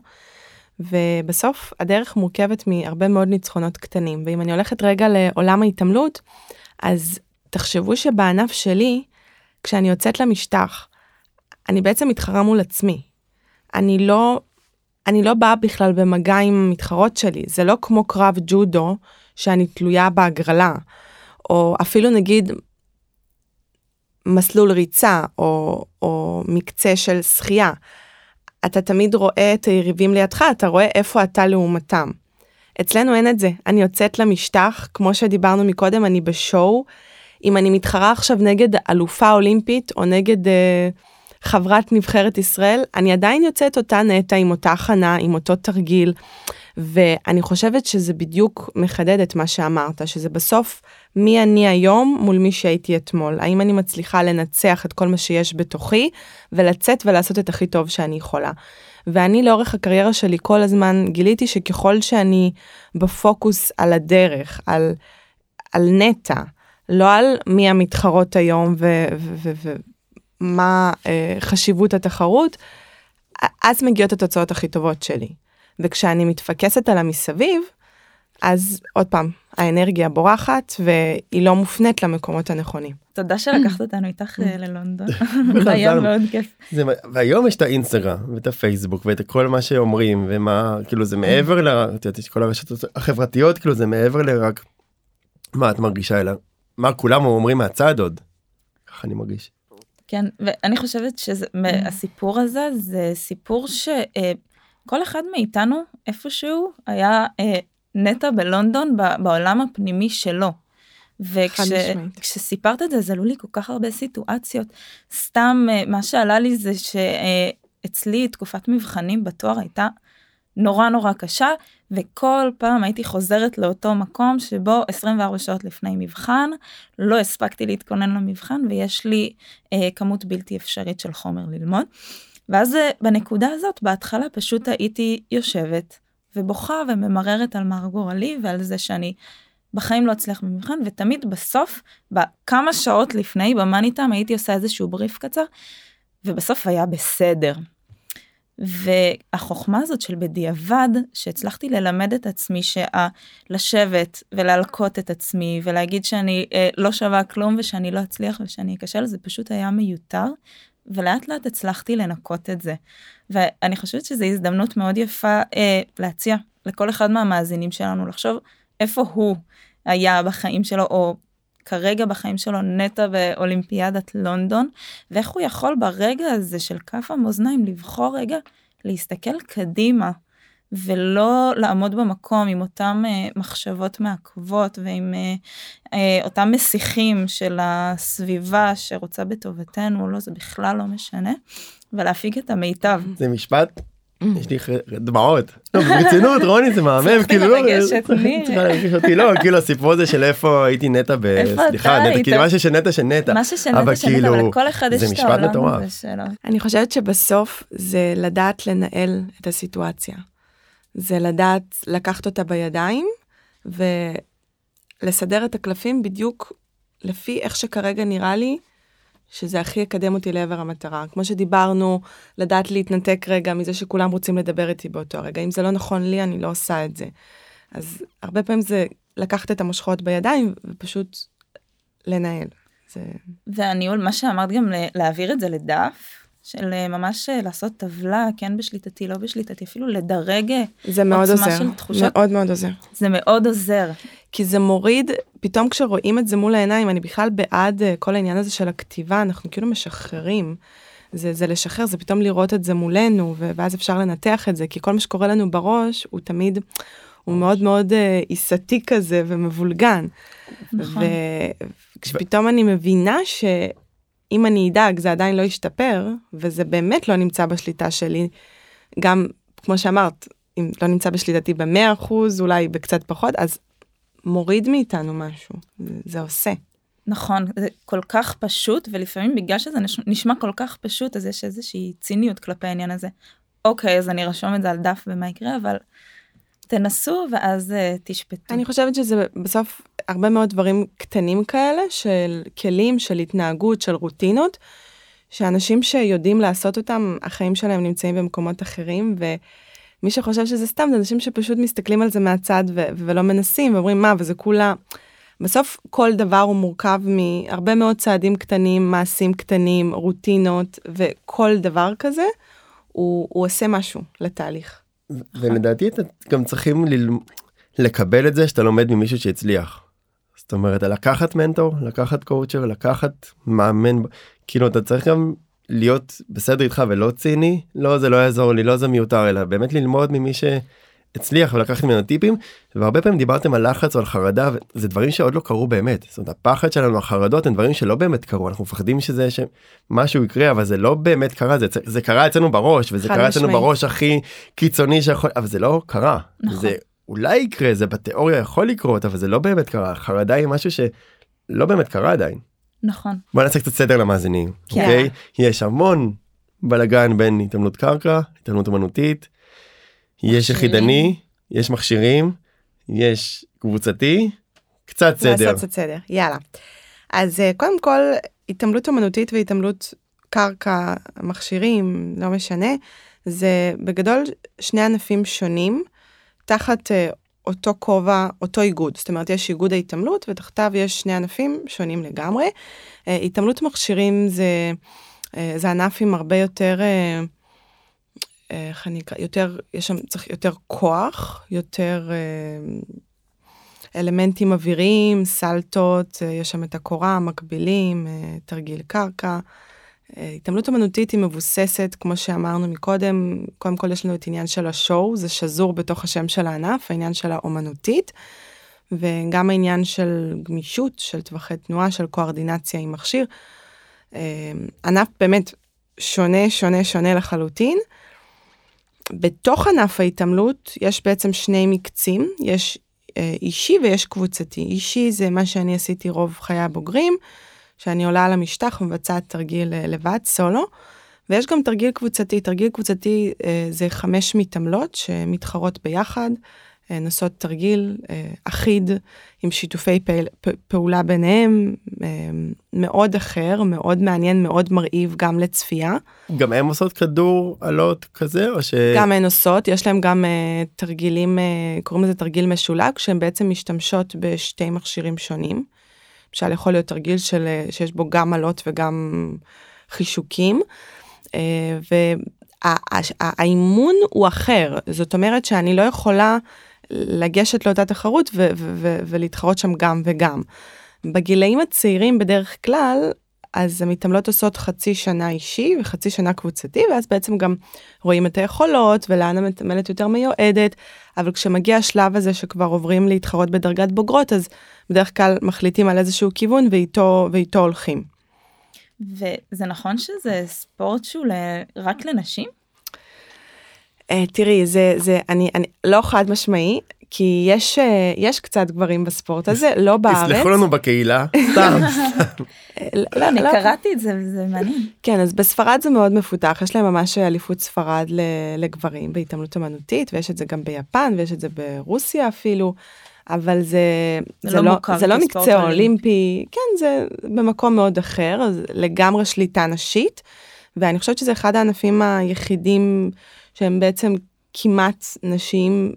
ובסוף הדרך מורכבת מהרבה מאוד ניצחונות קטנים, ואם אני הולכת רגע לעולם ההתעמלות, אז תחשבו שבענף שלי, כשאני יוצאת למשטח, אני בעצם מתחרה מול עצמי. אני לא, אני לא באה בכלל במגע עם המתחרות שלי, זה לא כמו קרב ג'ודו, שאני תלויה בהגרלה, או אפילו נגיד מסלול ריצה, או, או מקצה של שחייה. אתה תמיד רואה את היריבים לידך, אתה רואה איפה אתה לעומתם. אצלנו אין את זה, אני יוצאת למשטח, כמו שדיברנו מקודם, אני בשואו. אם אני מתחרה עכשיו נגד אלופה אולימפית או נגד אה, חברת נבחרת ישראל, אני עדיין יוצאת אותה נטע עם אותה הכנה, עם אותו תרגיל. ואני חושבת שזה בדיוק מחדד את מה שאמרת, שזה בסוף מי אני היום מול מי שהייתי אתמול. האם אני מצליחה לנצח את כל מה שיש בתוכי ולצאת ולעשות את הכי טוב שאני יכולה. ואני לאורך הקריירה שלי כל הזמן גיליתי שככל שאני בפוקוס על הדרך, על, על נטע, לא על מי המתחרות היום ומה אה, חשיבות התחרות, אז מגיעות התוצאות הכי טובות שלי. וכשאני מתפקסת על המסביב, אז עוד פעם, האנרגיה בורחת והיא לא מופנית למקומות הנכונים. תודה [clears throat] שלקחת אותנו איתך אה, [laughs] ללונדון. זה [laughs] [laughs] היה מאוד כיף. זה, והיום יש את האינסטגרם ואת הפייסבוק ואת כל מה שאומרים ומה כאילו זה מעבר ל... את יודעת, יש כל הרשתות החברתיות כאילו זה מעבר לרק מה את מרגישה אלא מה כולם אומרים מהצד עוד. ככה אני מרגיש. כן ואני חושבת שהסיפור הזה זה סיפור שכל אחד מאיתנו איפשהו היה אה, נטע בלונדון בעולם הפנימי שלו. וכשסיפרת את זה, זה עלו לי כל כך הרבה סיטואציות. סתם, אה, מה שעלה לי זה שאצלי תקופת מבחנים בתואר הייתה נורא נורא קשה, וכל פעם הייתי חוזרת לאותו מקום שבו 24 שעות לפני מבחן, לא הספקתי להתכונן למבחן, ויש לי אה, כמות בלתי אפשרית של חומר ללמוד. ואז בנקודה הזאת, בהתחלה פשוט הייתי יושבת ובוכה וממררת על מר גורלי ועל זה שאני בחיים לא אצליח במבחן, ותמיד בסוף, בכמה שעות לפני, במאני טיים, הייתי עושה איזשהו בריף קצר, ובסוף היה בסדר. והחוכמה הזאת של בדיעבד, שהצלחתי ללמד את עצמי שלשבת ולהלקות את עצמי ולהגיד שאני אה, לא שווה כלום ושאני לא אצליח ושאני אכשל, זה פשוט היה מיותר, ולאט לאט הצלחתי לנקות את זה. ואני חושבת שזו הזדמנות מאוד יפה אה, להציע לכל אחד מהמאזינים שלנו לחשוב איפה הוא היה בחיים שלו, או כרגע בחיים שלו נטע באולימפיאדת לונדון, ואיך הוא יכול ברגע הזה של כף המאזניים לבחור רגע להסתכל קדימה. ולא לעמוד במקום עם אותם uh, מחשבות מעכבות ועם uh, uh, אותם מסיחים של הסביבה שרוצה בטובתנו, לא, זה בכלל לא משנה, ולהפיק את המיטב. זה משפט יש לי דמעות. לא, ברצינות רוני זה מהמם כאילו לא צריכה להרגיש אותי לא כאילו הסיפור הזה של איפה הייתי נטע בסליחה נטע כאילו משהו של נטע של נטע אבל לכל אחד יש את העולם הזה שלו. אני חושבת שבסוף זה לדעת לנהל את הסיטואציה. זה לדעת לקחת אותה בידיים ולסדר את הקלפים בדיוק לפי איך שכרגע נראה לי שזה הכי יקדם אותי לעבר המטרה. כמו שדיברנו, לדעת להתנתק רגע מזה שכולם רוצים לדבר איתי באותו רגע. אם זה לא נכון לי, אני לא עושה את זה. אז הרבה פעמים זה לקחת את המושכות בידיים ופשוט לנהל. זה... והניהול, מה שאמרת גם להעביר את זה לדף, של אה, ממש אה, לעשות טבלה, כן בשליטתי, לא בשליטתי, אפילו לדרג אה, זה מאוד עוזר, של תחושות. מאוד מאוד עוזר. זה מאוד עוזר. כי זה מוריד, פתאום כשרואים את זה מול העיניים, אני בכלל בעד כל העניין הזה של הכתיבה, אנחנו כאילו משחררים. זה, זה לשחרר, זה פתאום לראות את זה מולנו, ואז אפשר לנתח את זה, כי כל מה שקורה לנו בראש הוא תמיד, הוא מאוד מאוד עיסתי כזה ומבולגן. נכון. וכשפתאום אני מבינה ש... אם אני אדאג זה עדיין לא ישתפר, וזה באמת לא נמצא בשליטה שלי, גם כמו שאמרת, אם לא נמצא בשליטתי במאה אחוז, אולי בקצת פחות, אז מוריד מאיתנו משהו, זה, זה עושה. נכון, זה כל כך פשוט, ולפעמים בגלל שזה נשמע כל כך פשוט, אז יש איזושהי ציניות כלפי העניין הזה. אוקיי, אז אני רשום את זה על דף ומה יקרה, אבל תנסו ואז uh, תשפטו. אני חושבת שזה בסוף הרבה מאוד דברים קטנים כאלה, של כלים, של התנהגות, של רוטינות, שאנשים שיודעים לעשות אותם, החיים שלהם נמצאים במקומות אחרים, ומי שחושב שזה סתם, זה אנשים שפשוט מסתכלים על זה מהצד ו- ולא מנסים, ואומרים מה, וזה כולה... בסוף כל דבר הוא מורכב מהרבה מאוד צעדים קטנים, מעשים קטנים, רוטינות, וכל דבר כזה, הוא, הוא עושה משהו לתהליך. ולדעתי אתם גם צריכים ל... לקבל את זה שאתה לומד ממישהו שהצליח. זאת אומרת לקחת מנטור לקחת קואוצ'ר לקחת מאמן כאילו אתה צריך גם להיות בסדר איתך ולא ציני לא זה לא יעזור לי לא זה מיותר אלא באמת ללמוד ממי שהצליח ולקחת ממנו טיפים והרבה פעמים דיברתם על לחץ או על חרדה וזה דברים שעוד לא קרו באמת. זאת אומרת הפחד שלנו החרדות הם דברים שלא באמת קרו. אנחנו מפחדים שזה שמשהו יקרה אבל זה לא באמת קרה זה, זה קרה אצלנו בראש וזה קרה אצלנו בראש הכי קיצוני שיכול אבל זה לא קרה. נכון. זה אולי יקרה זה בתיאוריה יכול לקרות אבל זה לא באמת קרה חרדה היא משהו שלא באמת קרה עדיין. נכון. בוא נעשה קצת סדר למאזינים. כן. אוקיי? יש המון בלאגן בין התעמלות קרקע התעמלות אמנותית. יש יחידני יש מכשירים יש קבוצתי קצת סדר. לעשות קצת סדר יאללה. אז אה, קודם כל התעמלות אמנותית והתעמלות קרקע מכשירים לא משנה זה בגדול שני ענפים שונים. תחת uh, אותו כובע, אותו איגוד. זאת אומרת, יש איגוד ההתעמלות ותחתיו יש שני ענפים שונים לגמרי. Uh, התעמלות מכשירים זה, uh, זה ענף עם הרבה יותר, איך אני אקרא, יותר, יש שם צריך יותר כוח, יותר אלמנטים אוויריים, סלטות, יש שם את הקורה, מקבילים, תרגיל קרקע. התעמלות אמנותית היא מבוססת, כמו שאמרנו מקודם, קודם כל יש לנו את עניין של השואו, זה שזור בתוך השם של הענף, העניין של האומנותית, וגם העניין של גמישות, של טווחי תנועה, של קואורדינציה עם מכשיר. אה, ענף באמת שונה, שונה, שונה לחלוטין. בתוך ענף ההתעמלות יש בעצם שני מקצים, יש אה, אישי ויש קבוצתי. אישי זה מה שאני עשיתי רוב חיי הבוגרים. שאני עולה על המשטח ומבצעת תרגיל אה, לבד, סולו. ויש גם תרגיל קבוצתי, תרגיל קבוצתי אה, זה חמש מתעמלות שמתחרות ביחד, אה, נוסעות תרגיל אחיד עם שיתופי פעולה ביניהם, מאוד אחר, מאוד מעניין, מאוד מרהיב גם לצפייה. גם הן עושות כדור עלות כזה או ש... גם הן עושות, יש להם גם תרגילים, קוראים לזה תרגיל משולג, שהן בעצם משתמשות בשתי מכשירים שונים. למשל יכול להיות תרגיל של, אה, שיש בו גם עלות וגם חישוקים. אה, והאימון הוא אחר, זאת אומרת שאני לא יכולה לגשת לאותה תחרות ולהתחרות שם גם וגם. בגילאים הצעירים בדרך כלל, אז המתעמלות עושות חצי שנה אישי וחצי שנה קבוצתי, ואז בעצם גם רואים את היכולות ולאן המתעמלת יותר מיועדת, אבל כשמגיע השלב הזה שכבר עוברים להתחרות בדרגת בוגרות, אז בדרך כלל מחליטים על איזשהו כיוון ואיתו, ואיתו הולכים. וזה נכון שזה ספורט שהוא רק לנשים? Uh, תראי, זה, זה, אני, אני, לא חד משמעי, כי יש, uh, יש קצת גברים בספורט הזה, לא בארץ. תסלחו לנו בקהילה, סתם. [laughs] לא, אני לא. קראתי את זה, זה מעניין. כן, אז בספרד זה מאוד מפותח, יש להם ממש אליפות ספרד לגברים בהתעמלות אמנותית, ויש את זה גם ביפן, ויש את זה ברוסיה אפילו. אבל זה, זה, זה לא, לא, זה לא מקצוע אולימפי, כן, זה במקום מאוד אחר, לגמרי שליטה נשית, ואני חושבת שזה אחד הענפים היחידים שהם בעצם כמעט נשים.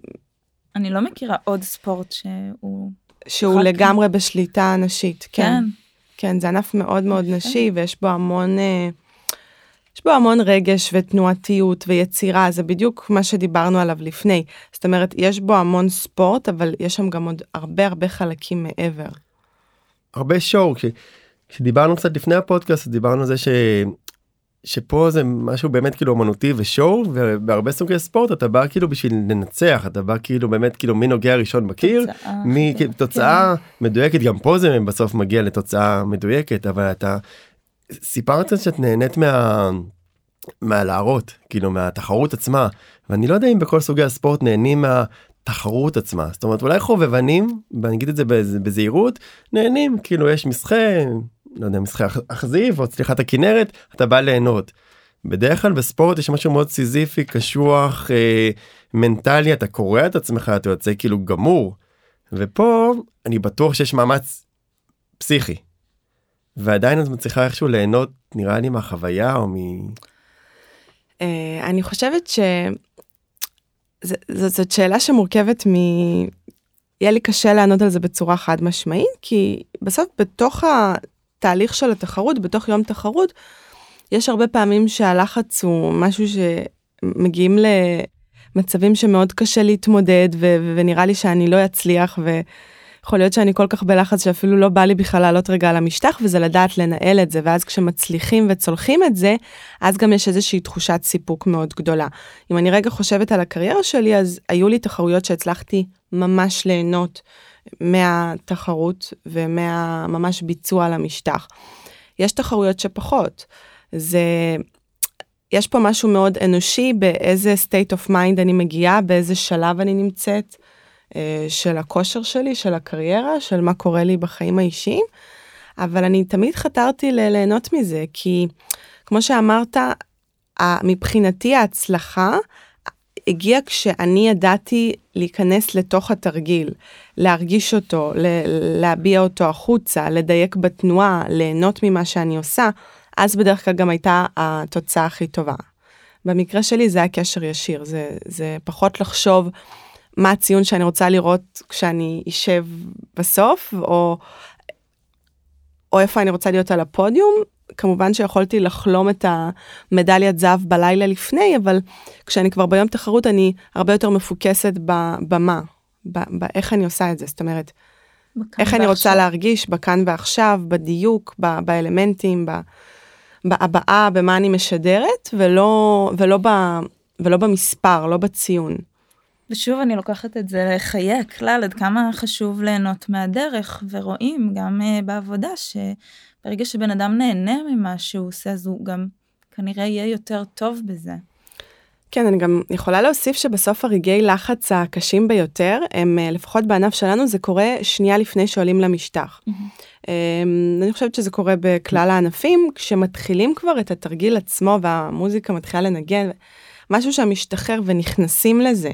אני לא מכירה עוד ספורט שהוא... שהוא לגמרי בשליטה נשית, כן. כן. כן, זה ענף מאוד מאוד נשי, ויש בו המון... אה, יש בו המון רגש ותנועתיות ויצירה, זה בדיוק מה שדיברנו עליו לפני. זאת אומרת, יש בו המון ספורט, אבל יש שם גם עוד הרבה הרבה חלקים מעבר. הרבה שואו, כשדיברנו קצת לפני הפודקאסט, דיברנו על זה ש... שפה זה משהו באמת כאילו אמנותי ושואו ובהרבה סוגי ספורט אתה בא כאילו בשביל לנצח אתה בא כאילו באמת כאילו מי נוגע ראשון בקיר מתוצאה כן. מדויקת גם פה זה בסוף מגיע לתוצאה מדויקת אבל אתה סיפרת שאת נהנית מה... מהלהראות, כאילו מהתחרות עצמה, ואני לא יודע אם בכל סוגי הספורט נהנים מהתחרות עצמה. זאת אומרת, אולי חובבנים, ואני אגיד את זה בזהירות, נהנים, כאילו יש משחה, לא יודע, משחה אכזיב או צליחת הכנרת, אתה בא ליהנות. בדרך כלל בספורט יש משהו מאוד סיזיפי, קשוח, אה, מנטלי, אתה קורע את עצמך, אתה יוצא כאילו גמור. ופה אני בטוח שיש מאמץ פסיכי. ועדיין את מצליחה איכשהו ליהנות, נראה לי, מהחוויה או מ... Uh, אני חושבת שזאת שאלה שמורכבת מ... יהיה לי קשה לענות על זה בצורה חד משמעית, כי בסוף בתוך התהליך של התחרות, בתוך יום תחרות, יש הרבה פעמים שהלחץ הוא משהו שמגיעים למצבים שמאוד קשה להתמודד, ו- ונראה לי שאני לא אצליח, ויכול להיות שאני כל כך בלחץ שאפילו לא בא לי בכלל לעלות רגע על המשטח, וזה לדעת לנהל את זה, ואז כשמצליחים וצולחים את זה, אז גם יש איזושהי תחושת סיפוק מאוד גדולה. אם אני רגע חושבת על הקריירה שלי, אז היו לי תחרויות שהצלחתי ממש ליהנות מהתחרות ומהממש ביצוע על המשטח. יש תחרויות שפחות. זה, יש פה משהו מאוד אנושי באיזה state of mind אני מגיעה, באיזה שלב אני נמצאת אה, של הכושר שלי, של הקריירה, של מה קורה לי בחיים האישיים, אבל אני תמיד חתרתי ליהנות מזה, כי כמו שאמרת, מבחינתי ההצלחה הגיעה כשאני ידעתי להיכנס לתוך התרגיל, להרגיש אותו, להביע אותו החוצה, לדייק בתנועה, ליהנות ממה שאני עושה. אז בדרך כלל גם הייתה התוצאה הכי טובה. במקרה שלי זה היה קשר ישיר, זה, זה פחות לחשוב מה הציון שאני רוצה לראות כשאני אשב בסוף, או, או איפה אני רוצה להיות על הפודיום. כמובן שיכולתי לחלום את המדליית זהב בלילה לפני, אבל כשאני כבר ביום תחרות אני הרבה יותר מפוקסת במה, באיך אני עושה את זה, זאת אומרת, איך אני רוצה להרגיש בכאן ועכשיו, בדיוק, באלמנטים, ב... בהבעה, במה אני משדרת, ולא, ולא, ב, ולא במספר, לא בציון. ושוב אני לוקחת את זה לחיי הכלל, עד כמה חשוב ליהנות מהדרך, ורואים גם uh, בעבודה שברגע שבן אדם נהנה ממה שהוא עושה, אז הוא גם כנראה יהיה יותר טוב בזה. כן, אני גם יכולה להוסיף שבסוף הרגעי לחץ הקשים ביותר, הם אה, לפחות בענף שלנו, זה קורה שנייה לפני שעולים למשטח. Mm-hmm. אני חושבת שזה קורה בכלל הענפים, כשמתחילים כבר את התרגיל עצמו והמוזיקה מתחילה לנגן, משהו שם משתחרר ונכנסים לזה.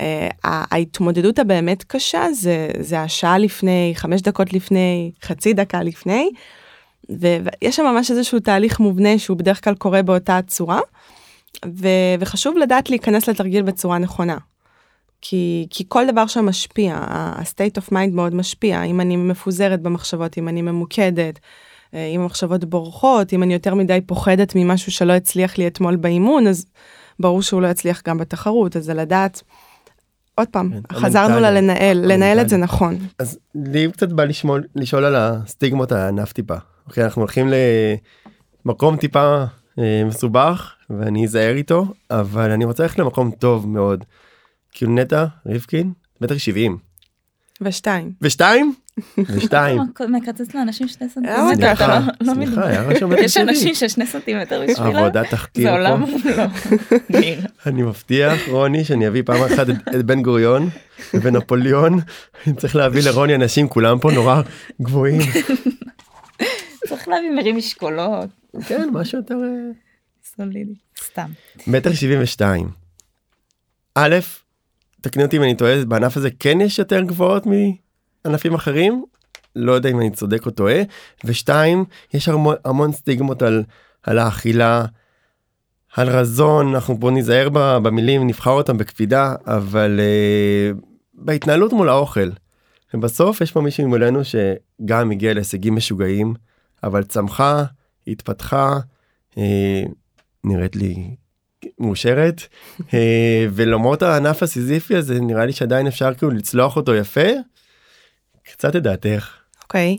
אה, ההתמודדות הבאמת קשה זה, זה השעה לפני, חמש דקות לפני, חצי דקה לפני, ויש שם ממש איזשהו תהליך מובנה שהוא בדרך כלל קורה באותה צורה. ו- וחשוב לדעת להיכנס לתרגיל בצורה נכונה. כי, כי כל דבר שם משפיע, ה-state of mind מאוד משפיע, אם אני מפוזרת במחשבות, אם אני ממוקדת, אה, אם המחשבות בורחות, אם אני יותר מדי פוחדת ממשהו שלא הצליח לי אתמול באימון, אז ברור שהוא לא יצליח גם בתחרות, אז זה לדעת, עוד פעם, כן, חזרנו ללנהל, לנהל את זה נכון. אז לי קצת בא לשמול, לשאול על הסטיגמות הענף טיפה. אוקיי, אנחנו הולכים למקום טיפה אה, מסובך ואני אזהר איתו אבל אני רוצה ללכת למקום טוב מאוד. כאילו נטע רבקין מטר שבעים. ושתיים. ושתיים? ושתיים. [laughs] מקצץ לאנשים שני סנטימטר. סליחה, לא סליחה, היה רשום מטר יש אנשים ששני סנטימטר [laughs] בשבילם. עבודת תחקיר פה. זה עולם [laughs] לא. אני מבטיח רוני שאני אביא פעם אחת את בן גוריון ונפוליאון. אני צריך להביא לרוני אנשים כולם פה נורא גבוהים. צריך להביא מרים משקולות. כן, משהו יותר... סולידי. סתם. מטר שבעים ושתיים. א', תקני אותי אם אני טועה, בענף הזה כן יש יותר גבוהות מענפים אחרים? לא יודע אם אני צודק או טועה. ושתיים, יש המון, המון סטיגמות על, על האכילה, על רזון, אנחנו בוא ניזהר במילים, נבחר אותם בקפידה, אבל uh, בהתנהלות מול האוכל. ובסוף יש פה מישהו מולנו שגם הגיע להישגים משוגעים, אבל צמחה, התפתחה, אה, נראית לי מאושרת, אה, ולמרות הענף הסיזיפי הזה נראה לי שעדיין אפשר כאילו לצלוח אותו יפה. קצת את דעתך. אוקיי.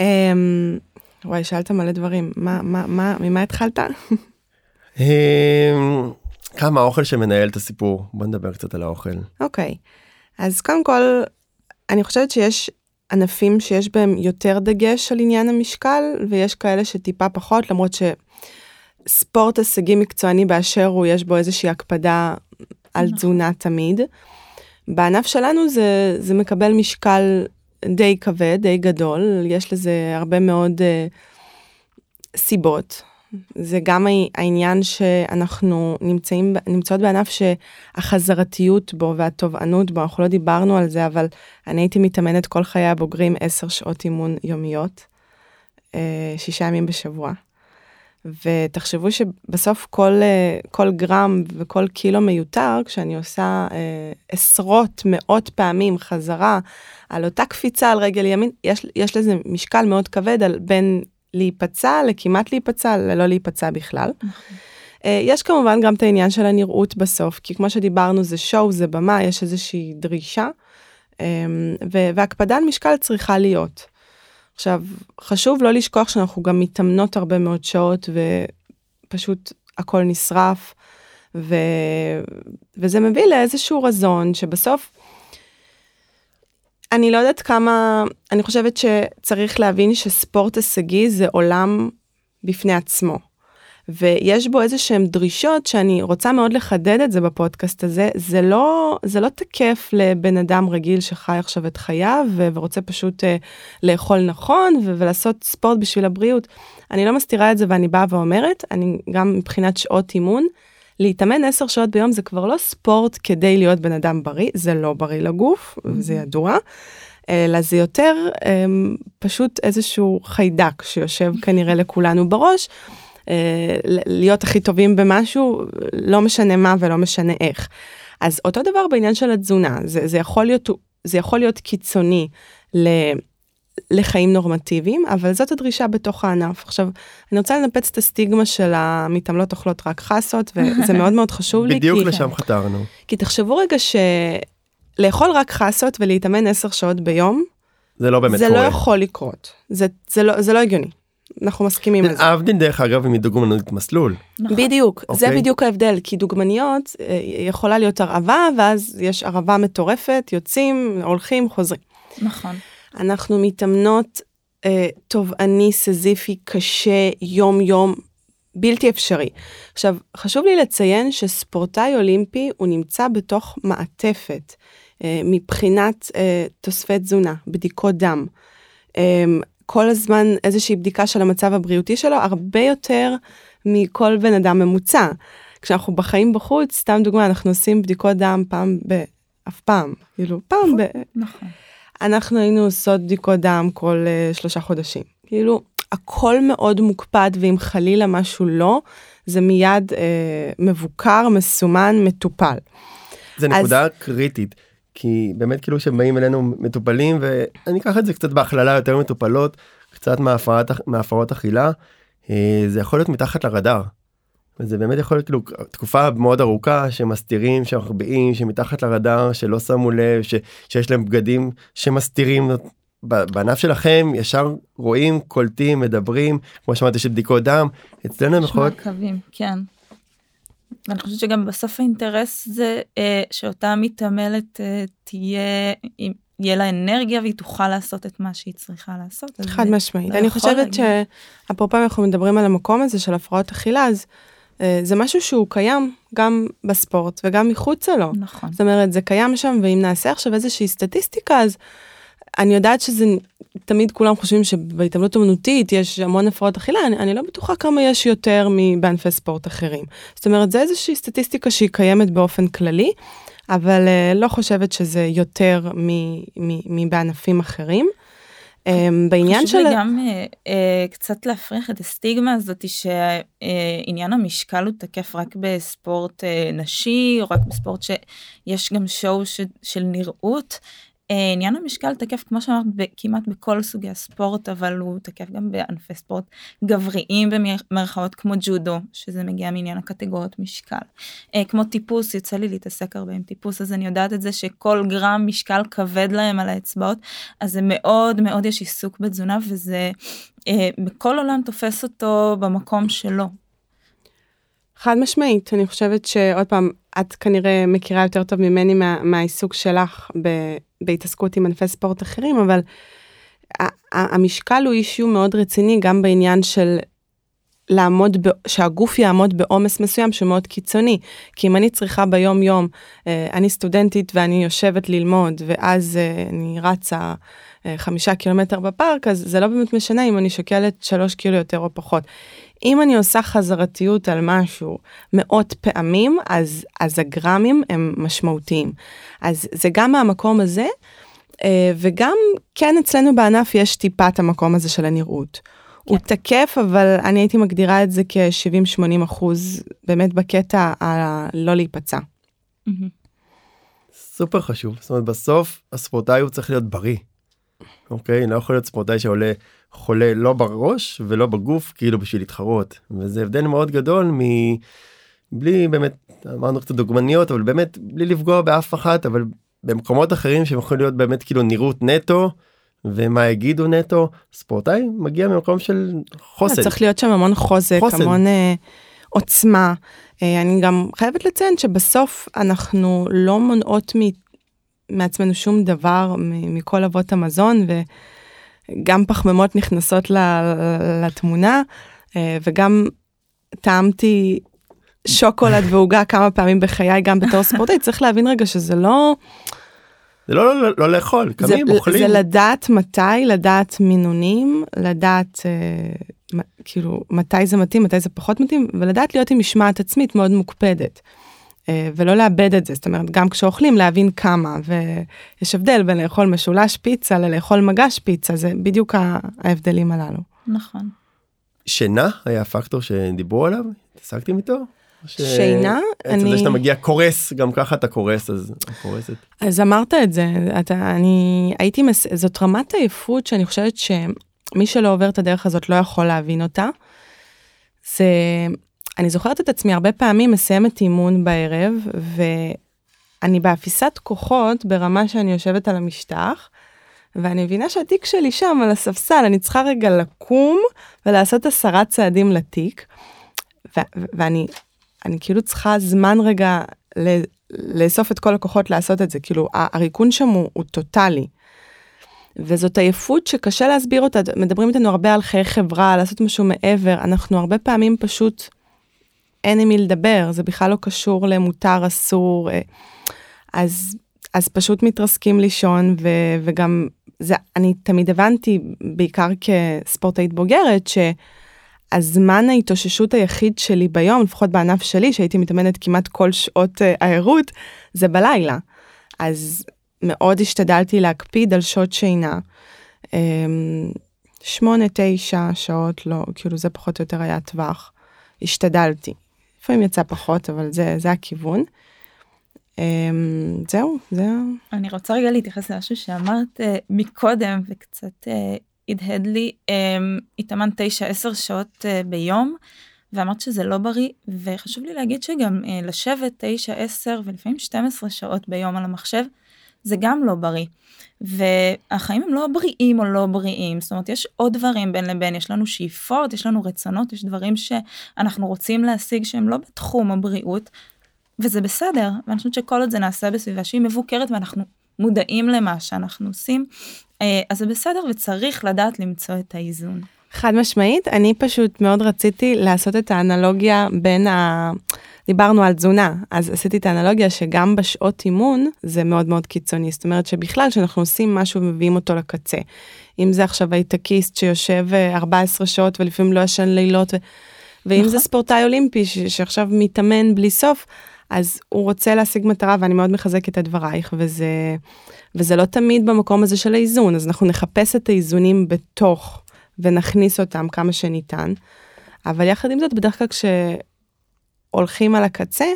אמ, וואי, שאלת מלא דברים. מה, מה, מה, ממה התחלת? אמ, כמה האוכל שמנהל את הסיפור. בוא נדבר קצת על האוכל. אוקיי. אז קודם כל, אני חושבת שיש ענפים שיש בהם יותר דגש על עניין המשקל, ויש כאלה שטיפה פחות, למרות שספורט הישגי מקצועני באשר הוא, יש בו איזושהי הקפדה על נכון. תזונה תמיד. בענף שלנו זה, זה מקבל משקל די כבד, די גדול, יש לזה הרבה מאוד uh, סיבות. זה גם העניין שאנחנו נמצאים, נמצאות בענף שהחזרתיות בו והתובענות בו, אנחנו לא דיברנו על זה, אבל אני הייתי מתאמנת כל חיי הבוגרים 10 שעות אימון יומיות, אה, שישה ימים בשבוע. ותחשבו שבסוף כל, אה, כל גרם וכל קילו מיותר, כשאני עושה אה, עשרות, מאות פעמים חזרה על אותה קפיצה על רגל ימין, יש, יש לזה משקל מאוד כבד על בין להיפצע לכמעט להיפצע ללא להיפצע בכלל. אה, יש כמובן גם את העניין של הנראות בסוף, כי כמו שדיברנו זה שואו, זה במה, יש איזושהי דרישה, ו- והקפדה על משקל צריכה להיות. עכשיו, חשוב לא לשכוח שאנחנו גם מתאמנות הרבה מאוד שעות ופשוט הכל נשרף, ו... וזה מביא לאיזשהו רזון שבסוף, אני לא יודעת כמה, אני חושבת שצריך להבין שספורט הישגי זה עולם בפני עצמו. ויש בו איזה שהם דרישות שאני רוצה מאוד לחדד את זה בפודקאסט הזה, זה לא, זה לא תקף לבן אדם רגיל שחי עכשיו את חייו ורוצה פשוט uh, לאכול נכון ו- ולעשות ספורט בשביל הבריאות. אני לא מסתירה את זה ואני באה ואומרת, אני גם מבחינת שעות אימון, להתאמן 10 שעות ביום זה כבר לא ספורט כדי להיות בן אדם בריא, זה לא בריא לגוף, זה ידוע. אלא זה יותר um, פשוט איזשהו חיידק שיושב [laughs] כנראה לכולנו בראש. אה, להיות הכי טובים במשהו, לא משנה מה ולא משנה איך. אז אותו דבר בעניין של התזונה, זה, זה, יכול, להיות, זה יכול להיות קיצוני ל, לחיים נורמטיביים, אבל זאת הדרישה בתוך הענף. עכשיו, אני רוצה לנפץ את הסטיגמה של המתעמלות אוכלות רק חסות, וזה [laughs] מאוד מאוד חשוב לי. בדיוק כי, לשם חתרנו. כי תחשבו רגע שלאכול רק חסות ולהתאמן 10 שעות ביום, זה לא באמת זה קורה. לא יכול לקרות. זה, זה, לא, זה לא הגיוני. אנחנו מסכימים על זה. להבדיל דרך אגב אם היא דוגמנית מסלול. נכון. בדיוק, זה אוקיי. בדיוק ההבדל, כי דוגמניות אה, יכולה להיות הרעבה, ואז יש הרעבה מטורפת, יוצאים, הולכים, חוזרים. נכון. אנחנו מתאמנות אה, תובעני, סזיפי, קשה, יום-יום, בלתי אפשרי. עכשיו, חשוב לי לציין שספורטאי אולימפי הוא נמצא בתוך מעטפת אה, מבחינת אה, תוספי תזונה, בדיקות דם. אה, כל הזמן איזושהי בדיקה של המצב הבריאותי שלו, הרבה יותר מכל בן אדם ממוצע. כשאנחנו בחיים בחוץ, סתם דוגמה, אנחנו עושים בדיקות דם פעם ב... אף פעם, כאילו, פעם ב... נכון. אנחנו היינו עושות בדיקות דם כל uh, שלושה חודשים. כאילו, הכל מאוד מוקפד, ואם חלילה משהו לא, זה מיד uh, מבוקר, מסומן, מטופל. זה אז- נקודה קריטית. כי באמת כאילו שבאים אלינו מטופלים ואני אקח את זה קצת בהכללה יותר מטופלות קצת מהפרעת, מהפרעות אכילה אה, זה יכול להיות מתחת לרדאר. וזה באמת יכול להיות כאילו תקופה מאוד ארוכה שמסתירים שמחביאים שמתחת לרדאר שלא שמו לב ש, שיש להם בגדים שמסתירים בענף שלכם ישר רואים קולטים מדברים כמו שאמרתי יש בדיקות דם אצלנו הם יש יכולות מעקבים, כן. ואני חושבת שגם בסוף האינטרס זה אה, שאותה מתעמלת אה, תהיה, יהיה לה אנרגיה והיא תוכל לעשות את מה שהיא צריכה לעשות. חד משמעית. לא אני חושבת להגיד. שאפרופו אנחנו מדברים על המקום הזה של הפרעות אכילה, אז זה משהו שהוא קיים גם בספורט וגם מחוצה לו. נכון. זאת אומרת, זה קיים שם, ואם נעשה עכשיו איזושהי סטטיסטיקה, אז אני יודעת שזה, תמיד כולם חושבים שבהתעמלות אומנותית יש המון הפרעות אכילה, אני, אני לא בטוחה כמה יש יותר מבענפי ספורט אחרים. זאת אומרת, זה איזושהי סטטיסטיקה שהיא קיימת באופן כללי, אבל uh, לא חושבת שזה יותר מבענפים אחרים. Um, בעניין חשוב של... לי גם אה, אה, קצת להפריך את הסטיגמה הזאת שעניין המשקל הוא תקף רק בספורט אה, נשי או רק בספורט שיש גם שואו של נראות. אה, עניין המשקל תקף כמו שאמרת כמעט בכל סוגי הספורט אבל הוא תקף גם בענפי ספורט גבריים במרכאות כמו ג'ודו שזה מגיע מעניין הקטגוריות משקל. אה, כמו טיפוס יצא לי להתעסק הרבה עם טיפוס אז אני יודעת את זה שכל גרם משקל כבד להם על האצבעות אז זה מאוד מאוד יש עיסוק בתזונה וזה אה, בכל עולם תופס אותו במקום שלו. חד משמעית, אני חושבת שעוד פעם, את כנראה מכירה יותר טוב ממני מה, מהעיסוק שלך ב, בהתעסקות עם ענפי ספורט אחרים, אבל המשקל הוא אישיו מאוד רציני גם בעניין של לעמוד, ב, שהגוף יעמוד בעומס מסוים שהוא מאוד קיצוני. כי אם אני צריכה ביום יום, אה, אני סטודנטית ואני יושבת ללמוד, ואז אה, אני רצה אה, חמישה קילומטר בפארק, אז זה לא באמת משנה אם אני שוקלת שלוש קילו יותר או פחות. אם אני עושה חזרתיות על משהו מאות פעמים, אז, אז הגרמים הם משמעותיים. אז זה גם מהמקום הזה, וגם כן אצלנו בענף יש טיפה את המקום הזה של הנראות. הוא כן. תקף, אבל אני הייתי מגדירה את זה כ-70-80 אחוז, באמת בקטע הלא להיפצע. סופר חשוב, זאת אומרת בסוף הספורטאי הוא צריך להיות בריא. אוקיי? לא יכול להיות ספורטאי שעולה חולה לא בראש ולא בגוף כאילו בשביל להתחרות וזה הבדל מאוד גדול מ... בלי באמת אמרנו קצת דוגמניות אבל באמת בלי לפגוע באף אחת אבל במקומות אחרים שהם יכולים להיות באמת כאילו נראות נטו ומה יגידו נטו ספורטאי מגיע ממקום של חוסן. צריך להיות שם המון חוזק חוסן. המון אה, עוצמה. אה, אני גם חייבת לציין שבסוף אנחנו לא מונעות מ, מעצמנו שום דבר מכל אבות המזון וגם פחמימות נכנסות לתמונה אה, וגם טעמתי שוקולד ועוגה כמה פעמים בחיי גם בתור ספורטאי צריך להבין רגע שזה לא. זה לא, לא, לא לאכול, קמים, אוכלים. זה לדעת מתי, לדעת מינונים, לדעת אה, כאילו מתי זה מתאים, מתי זה פחות מתאים, ולדעת להיות עם משמעת עצמית מאוד מוקפדת. אה, ולא לאבד את זה, זאת אומרת, גם כשאוכלים להבין כמה, ויש הבדל בין לאכול משולש פיצה ללאכול מגש פיצה, זה בדיוק ההבדלים הללו. נכון. שינה היה פקטור שדיברו עליו? התעסקתם איתו? ש... שינה אני זה שאתה מגיע קורס גם ככה אתה קורס אז קורסת. אז אמרת את זה אתה אני הייתי מס... זאת רמת עייפות שאני חושבת שמי שלא עובר את הדרך הזאת לא יכול להבין אותה. זה אני זוכרת את עצמי הרבה פעמים מסיימת אימון בערב ואני באפיסת כוחות ברמה שאני יושבת על המשטח. ואני מבינה שהתיק שלי שם על הספסל אני צריכה רגע לקום ולעשות עשרה צעדים לתיק. ואני אני כאילו צריכה זמן רגע לאסוף את כל הכוחות לעשות את זה, כאילו הריקון שם הוא, הוא טוטאלי. וזאת עייפות שקשה להסביר אותה, מדברים איתנו הרבה על חיי חברה, לעשות משהו מעבר, אנחנו הרבה פעמים פשוט אין עם מי לדבר, זה בכלל לא קשור למותר, אסור, אה, אז, אז פשוט מתרסקים לישון, ו, וגם זה, אני תמיד הבנתי, בעיקר כספורטאית בוגרת, ש... הזמן ההתאוששות היחיד שלי ביום, לפחות בענף שלי, שהייתי מתאמנת כמעט כל שעות אה, הערות, זה בלילה. אז מאוד השתדלתי להקפיד על שעות שינה. אמ, שמונה, תשע שעות, לא, כאילו זה פחות או יותר היה הטווח. השתדלתי. לפעמים יצא פחות, אבל זה, זה הכיוון. אמ, זהו, זה... אני רוצה רגע להתייחס למשהו שאמרת uh, מקודם וקצת uh, הדהד לי, um, התאמנת 9-10 שעות uh, ביום, ואמרת שזה לא בריא, וחשוב לי להגיד שגם uh, לשבת 9, 10 ולפעמים 12 שעות ביום על המחשב, זה גם לא בריא. והחיים הם לא בריאים או לא בריאים, זאת אומרת יש עוד דברים בין לבין, יש לנו שאיפות, יש לנו רצונות, יש דברים שאנחנו רוצים להשיג שהם לא בתחום הבריאות, וזה בסדר, ואני חושבת שכל עוד זה נעשה בסביבה שהיא מבוקרת ואנחנו מודעים למה שאנחנו עושים, אה, אז זה בסדר וצריך לדעת למצוא את האיזון. חד משמעית, אני פשוט מאוד רציתי לעשות את האנלוגיה בין ה... דיברנו על תזונה, אז עשיתי את האנלוגיה שגם בשעות אימון זה מאוד מאוד קיצוני, זאת אומרת שבכלל שאנחנו עושים משהו ומביאים אותו לקצה. אם זה עכשיו הייטקיסט שיושב 14 אה, שעות ולפעמים לא ישן לילות, ו... ואם נכון. זה ספורטאי אולימפי ש... שעכשיו מתאמן בלי סוף, אז הוא רוצה להשיג מטרה ואני מאוד מחזקת את דברייך וזה וזה לא תמיד במקום הזה של האיזון אז אנחנו נחפש את האיזונים בתוך ונכניס אותם כמה שניתן. אבל יחד עם זאת בדרך כלל כשהולכים על הקצה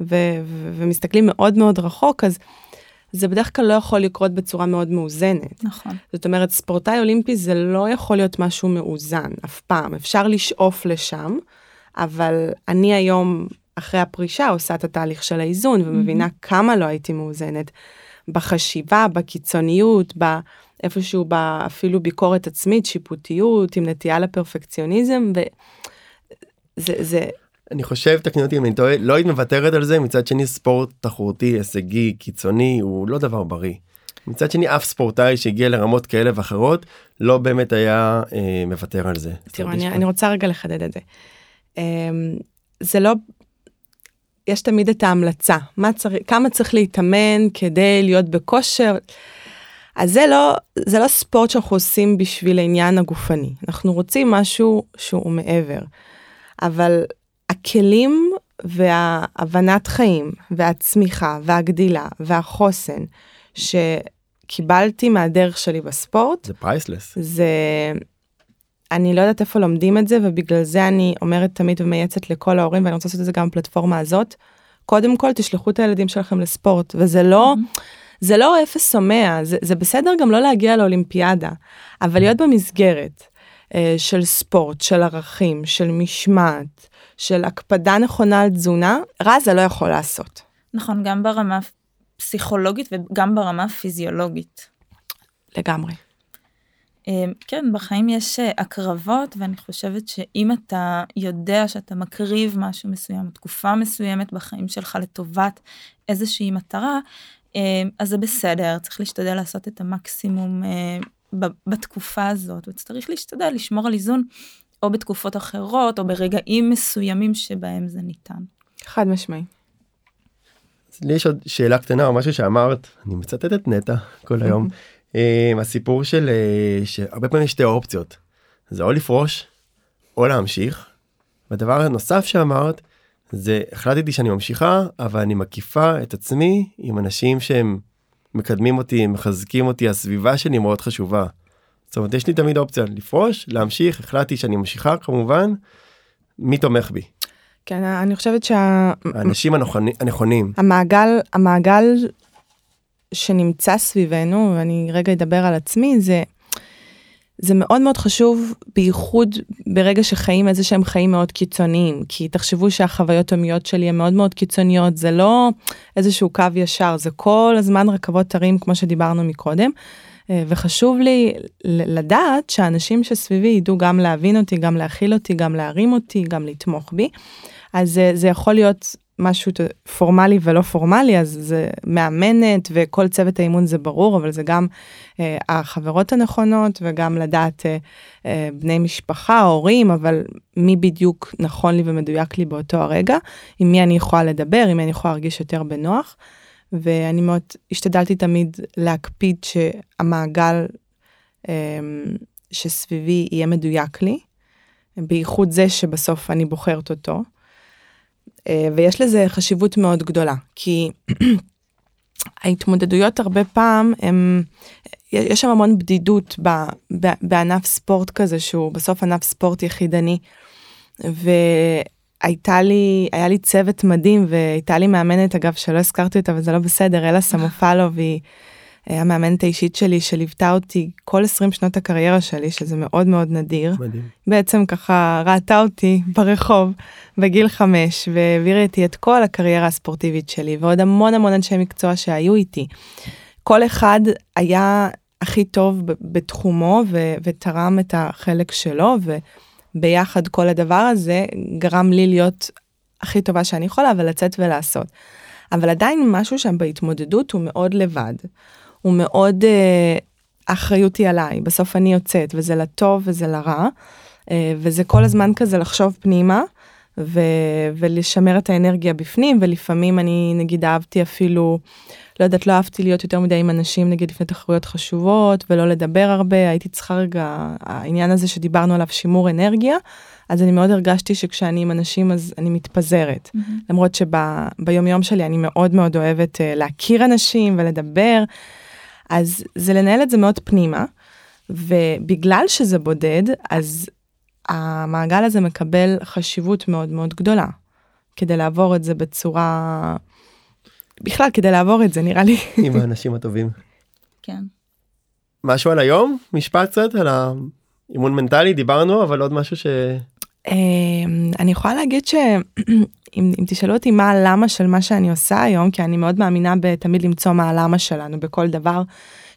ו- ו- ומסתכלים מאוד מאוד רחוק אז זה בדרך כלל לא יכול לקרות בצורה מאוד מאוזנת. נכון. זאת אומרת ספורטאי אולימפי זה לא יכול להיות משהו מאוזן אף פעם אפשר לשאוף לשם אבל אני היום אחרי הפרישה עושה את התהליך של האיזון ומבינה mm-hmm. כמה לא הייתי מאוזנת בחשיבה, בקיצוניות, באיפשהו אפילו ביקורת עצמית, שיפוטיות, עם נטייה לפרפקציוניזם, וזה... זה... אני חושב, תקני אותי אם אני טועה, לא היית מוותרת על זה, מצד שני ספורט תחרותי, הישגי, קיצוני, הוא לא דבר בריא. מצד שני אף ספורטאי שהגיע לרמות כאלה ואחרות לא באמת היה אה, מוותר על זה. תראו, אני, אני רוצה רגע לחדד את זה. אה, זה לא, יש תמיד את ההמלצה, מה צריך, כמה צריך להתאמן כדי להיות בכושר. אז זה לא, זה לא ספורט שאנחנו עושים בשביל העניין הגופני, אנחנו רוצים משהו שהוא מעבר. אבל הכלים וההבנת חיים והצמיחה והגדילה והחוסן שקיבלתי מהדרך שלי בספורט, זה פרייסלס. זה... אני לא יודעת איפה לומדים את זה ובגלל זה אני אומרת תמיד ומייעצת לכל ההורים ואני רוצה לעשות את זה גם בפלטפורמה הזאת. קודם כל תשלחו את הילדים שלכם לספורט וזה לא mm-hmm. זה לא אפס או מאה זה, זה בסדר גם לא להגיע לאולימפיאדה אבל להיות במסגרת אה, של ספורט של ערכים של משמעת של הקפדה נכונה על תזונה רע זה לא יכול לעשות. נכון גם ברמה פסיכולוגית וגם ברמה פיזיולוגית. לגמרי. אמ, כן, בחיים יש אה, הקרבות, ואני חושבת שאם אתה יודע שאתה מקריב משהו מסוים, תקופה מסוימת בחיים שלך לטובת איזושהי מטרה, אמ, אז זה בסדר, צריך להשתדל לעשות את המקסימום אה, בתקופה הזאת, וצריך להשתדל לשמור על איזון, או בתקופות אחרות, או ברגעים מסוימים שבהם זה ניתן. חד משמעי. לי יש עוד שאלה קטנה או משהו שאמרת, אני מצטט את נטע כל היום. עם [laughs] הסיפור של אה, שהרבה פעמים יש שתי אופציות זה או לפרוש או להמשיך. והדבר הנוסף שאמרת זה החלטתי שאני ממשיכה אבל אני מקיפה את עצמי עם אנשים שהם מקדמים אותי מחזקים אותי הסביבה שלי מאוד חשובה. זאת אומרת יש לי תמיד אופציה לפרוש להמשיך החלטתי שאני ממשיכה כמובן מי תומך בי. כן אני חושבת שהאנשים הנכונים המעגל המעגל שנמצא סביבנו, ואני רגע אדבר על עצמי, זה, זה מאוד מאוד חשוב, בייחוד ברגע שחיים איזה שהם חיים מאוד קיצוניים, כי תחשבו שהחוויות היומיות שלי הן מאוד מאוד קיצוניות, זה לא איזשהו קו ישר, זה כל הזמן רכבות הרים כמו שדיברנו מקודם. אה, וחשוב לי לדעת שאנשים שסביבי ידעו גם להבין אותי, גם להכיל אותי, גם להרים אותי, גם לתמוך בי. אז אה, זה יכול להיות משהו פורמלי ולא פורמלי אז זה מאמנת וכל צוות האימון זה ברור אבל זה גם אה, החברות הנכונות וגם לדעת אה, אה, בני משפחה הורים אבל מי בדיוק נכון לי ומדויק לי באותו הרגע עם מי אני יכולה לדבר עם מי אני יכולה להרגיש יותר בנוח. ואני מאוד השתדלתי תמיד להקפיד שהמעגל אה, שסביבי יהיה מדויק לי. בייחוד זה שבסוף אני בוחרת אותו. אה, ויש לזה חשיבות מאוד גדולה, כי [clears throat] ההתמודדויות הרבה פעם הם, יש שם המון בדידות ב, ב, בענף ספורט כזה שהוא בסוף ענף ספורט יחידני. והייתה לי, היה לי צוות מדהים והייתה לי מאמנת אגב שלא הזכרתי אותה וזה לא בסדר, אלה סמופלו והיא המאמנת האישית שלי שליוותה אותי כל 20 שנות הקריירה שלי שזה מאוד מאוד נדיר. מדהים. בעצם ככה ראתה אותי ברחוב בגיל 5 והעבירה איתי את כל הקריירה הספורטיבית שלי ועוד המון המון אנשי מקצוע שהיו איתי. כל אחד היה הכי טוב בתחומו ו- ותרם את החלק שלו וביחד כל הדבר הזה גרם לי להיות הכי טובה שאני יכולה ולצאת ולעשות. אבל עדיין משהו שם בהתמודדות הוא מאוד לבד. הוא מאוד אה, אחריותי עליי, בסוף אני יוצאת, וזה לטוב וזה לרע, אה, וזה כל הזמן כזה לחשוב פנימה. ו- ולשמר את האנרגיה בפנים ולפעמים אני נגיד אהבתי אפילו לא יודעת לא אהבתי להיות יותר מדי עם אנשים נגיד לפני תחרויות חשובות ולא לדבר הרבה הייתי צריכה רגע העניין הזה שדיברנו עליו שימור אנרגיה אז אני מאוד הרגשתי שכשאני עם אנשים אז אני מתפזרת mm-hmm. למרות שביום יום שלי אני מאוד מאוד אוהבת uh, להכיר אנשים ולדבר אז זה לנהל את זה מאוד פנימה, ובגלל שזה בודד, אז המעגל הזה מקבל חשיבות מאוד מאוד גדולה, כדי לעבור את זה בצורה... בכלל, כדי לעבור את זה, נראה לי. עם האנשים הטובים. כן. משהו על היום? משפט קצת על האימון מנטלי, דיברנו, אבל עוד משהו ש... אמ, אני יכולה להגיד שאם [clears throat] אם תשאלו אותי מה הלמה של מה שאני עושה היום, כי אני מאוד מאמינה בתמיד למצוא מה הלמה שלנו בכל דבר,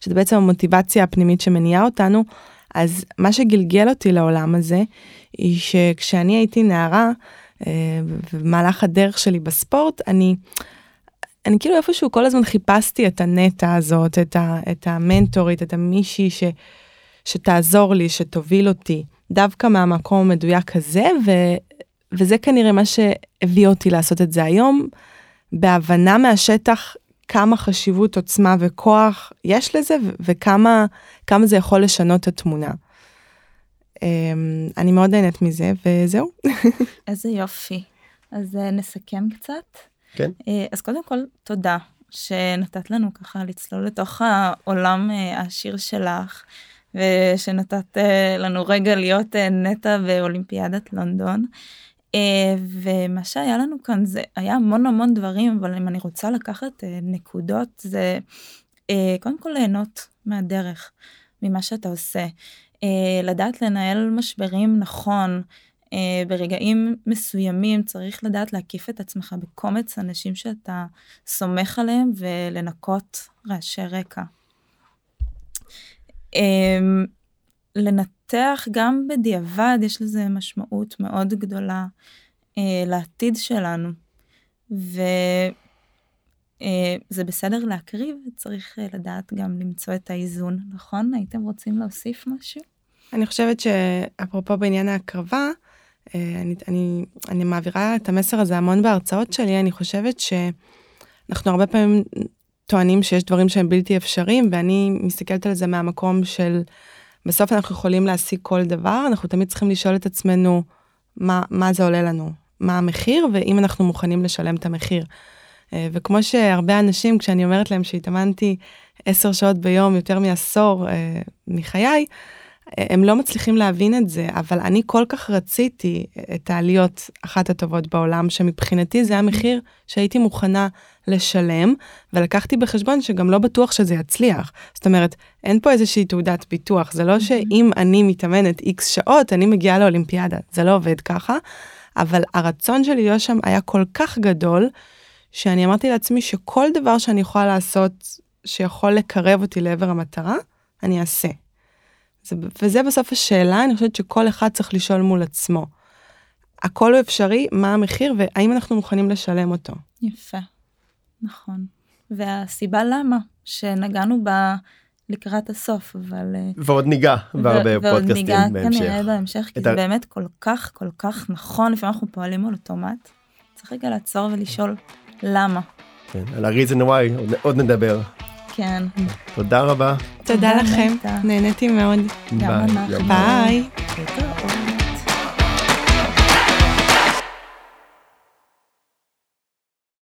שזה בעצם המוטיבציה הפנימית שמניעה אותנו, אז מה שגלגל אותי לעולם הזה, היא שכשאני הייתי נערה, אה, במהלך הדרך שלי בספורט, אני אני כאילו איפשהו כל הזמן חיפשתי את הנטע הזאת, את, ה, את המנטורית, את המישהי ש, שתעזור לי, שתוביל אותי, דווקא מהמקום המדויק הזה, ו, וזה כנראה מה שהביא אותי לעשות את זה היום, בהבנה מהשטח כמה חשיבות, עוצמה וכוח יש לזה, וכמה זה יכול לשנות את התמונה. אמ, אני מאוד נהנית מזה, וזהו. [laughs] איזה יופי. אז אה, נסכם קצת. כן. אה, אז קודם כל, תודה שנתת לנו ככה לצלול לתוך העולם אה, העשיר שלך, ושנתת לנו רגע להיות נטע באולימפיאדת לונדון. ומה שהיה לנו כאן זה היה המון המון דברים, אבל אם אני רוצה לקחת נקודות, זה קודם כל ליהנות מהדרך, ממה שאתה עושה. לדעת לנהל משברים נכון, אה, ברגעים מסוימים צריך לדעת להקיף את עצמך בקומץ אנשים שאתה סומך עליהם ולנקות רעשי רקע. אה, לנתח גם בדיעבד יש לזה משמעות מאוד גדולה אה, לעתיד שלנו. וזה אה, בסדר להקריב, צריך אה, לדעת גם למצוא את האיזון, נכון? הייתם רוצים להוסיף משהו? אני חושבת שאפרופו בעניין ההקרבה, אה, אני, אני, אני מעבירה את המסר הזה המון בהרצאות שלי, אני חושבת שאנחנו הרבה פעמים טוענים שיש דברים שהם בלתי אפשריים, ואני מסתכלת על זה מהמקום של בסוף אנחנו יכולים להשיג כל דבר, אנחנו תמיד צריכים לשאול את עצמנו מה, מה זה עולה לנו, מה המחיר, ואם אנחנו מוכנים לשלם את המחיר. אה, וכמו שהרבה אנשים, כשאני אומרת להם שהתאמנתי עשר שעות ביום יותר מעשור אה, מחיי, הם לא מצליחים להבין את זה, אבל אני כל כך רציתי את העליות אחת הטובות בעולם, שמבחינתי זה המחיר שהייתי מוכנה לשלם, ולקחתי בחשבון שגם לא בטוח שזה יצליח. זאת אומרת, אין פה איזושהי תעודת ביטוח, זה לא שאם אני מתאמנת איקס שעות, אני מגיעה לאולימפיאדה, זה לא עובד ככה, אבל הרצון שלי להיות שם היה כל כך גדול, שאני אמרתי לעצמי שכל דבר שאני יכולה לעשות שיכול לקרב אותי לעבר המטרה, אני אעשה. זה, וזה בסוף השאלה, אני חושבת שכל אחד צריך לשאול מול עצמו. הכל הוא אפשרי, מה המחיר והאם אנחנו מוכנים לשלם אותו. יפה, נכון. והסיבה למה, שנגענו בה לקראת הסוף, אבל... אה, ועוד ניגע בהרבה פודקאסטים בהמשך. ועוד ניגע כנראה בהמשך, כי זה באמת כל כך כל כך נכון, לפעמים אנחנו פועלים על אוטומט. צריך רגע לעצור ולשאול למה. כן, על ה-reason why עוד, עוד נדבר. כן. תודה רבה. תודה לכם, נהניתי מאוד. ביי. ביי.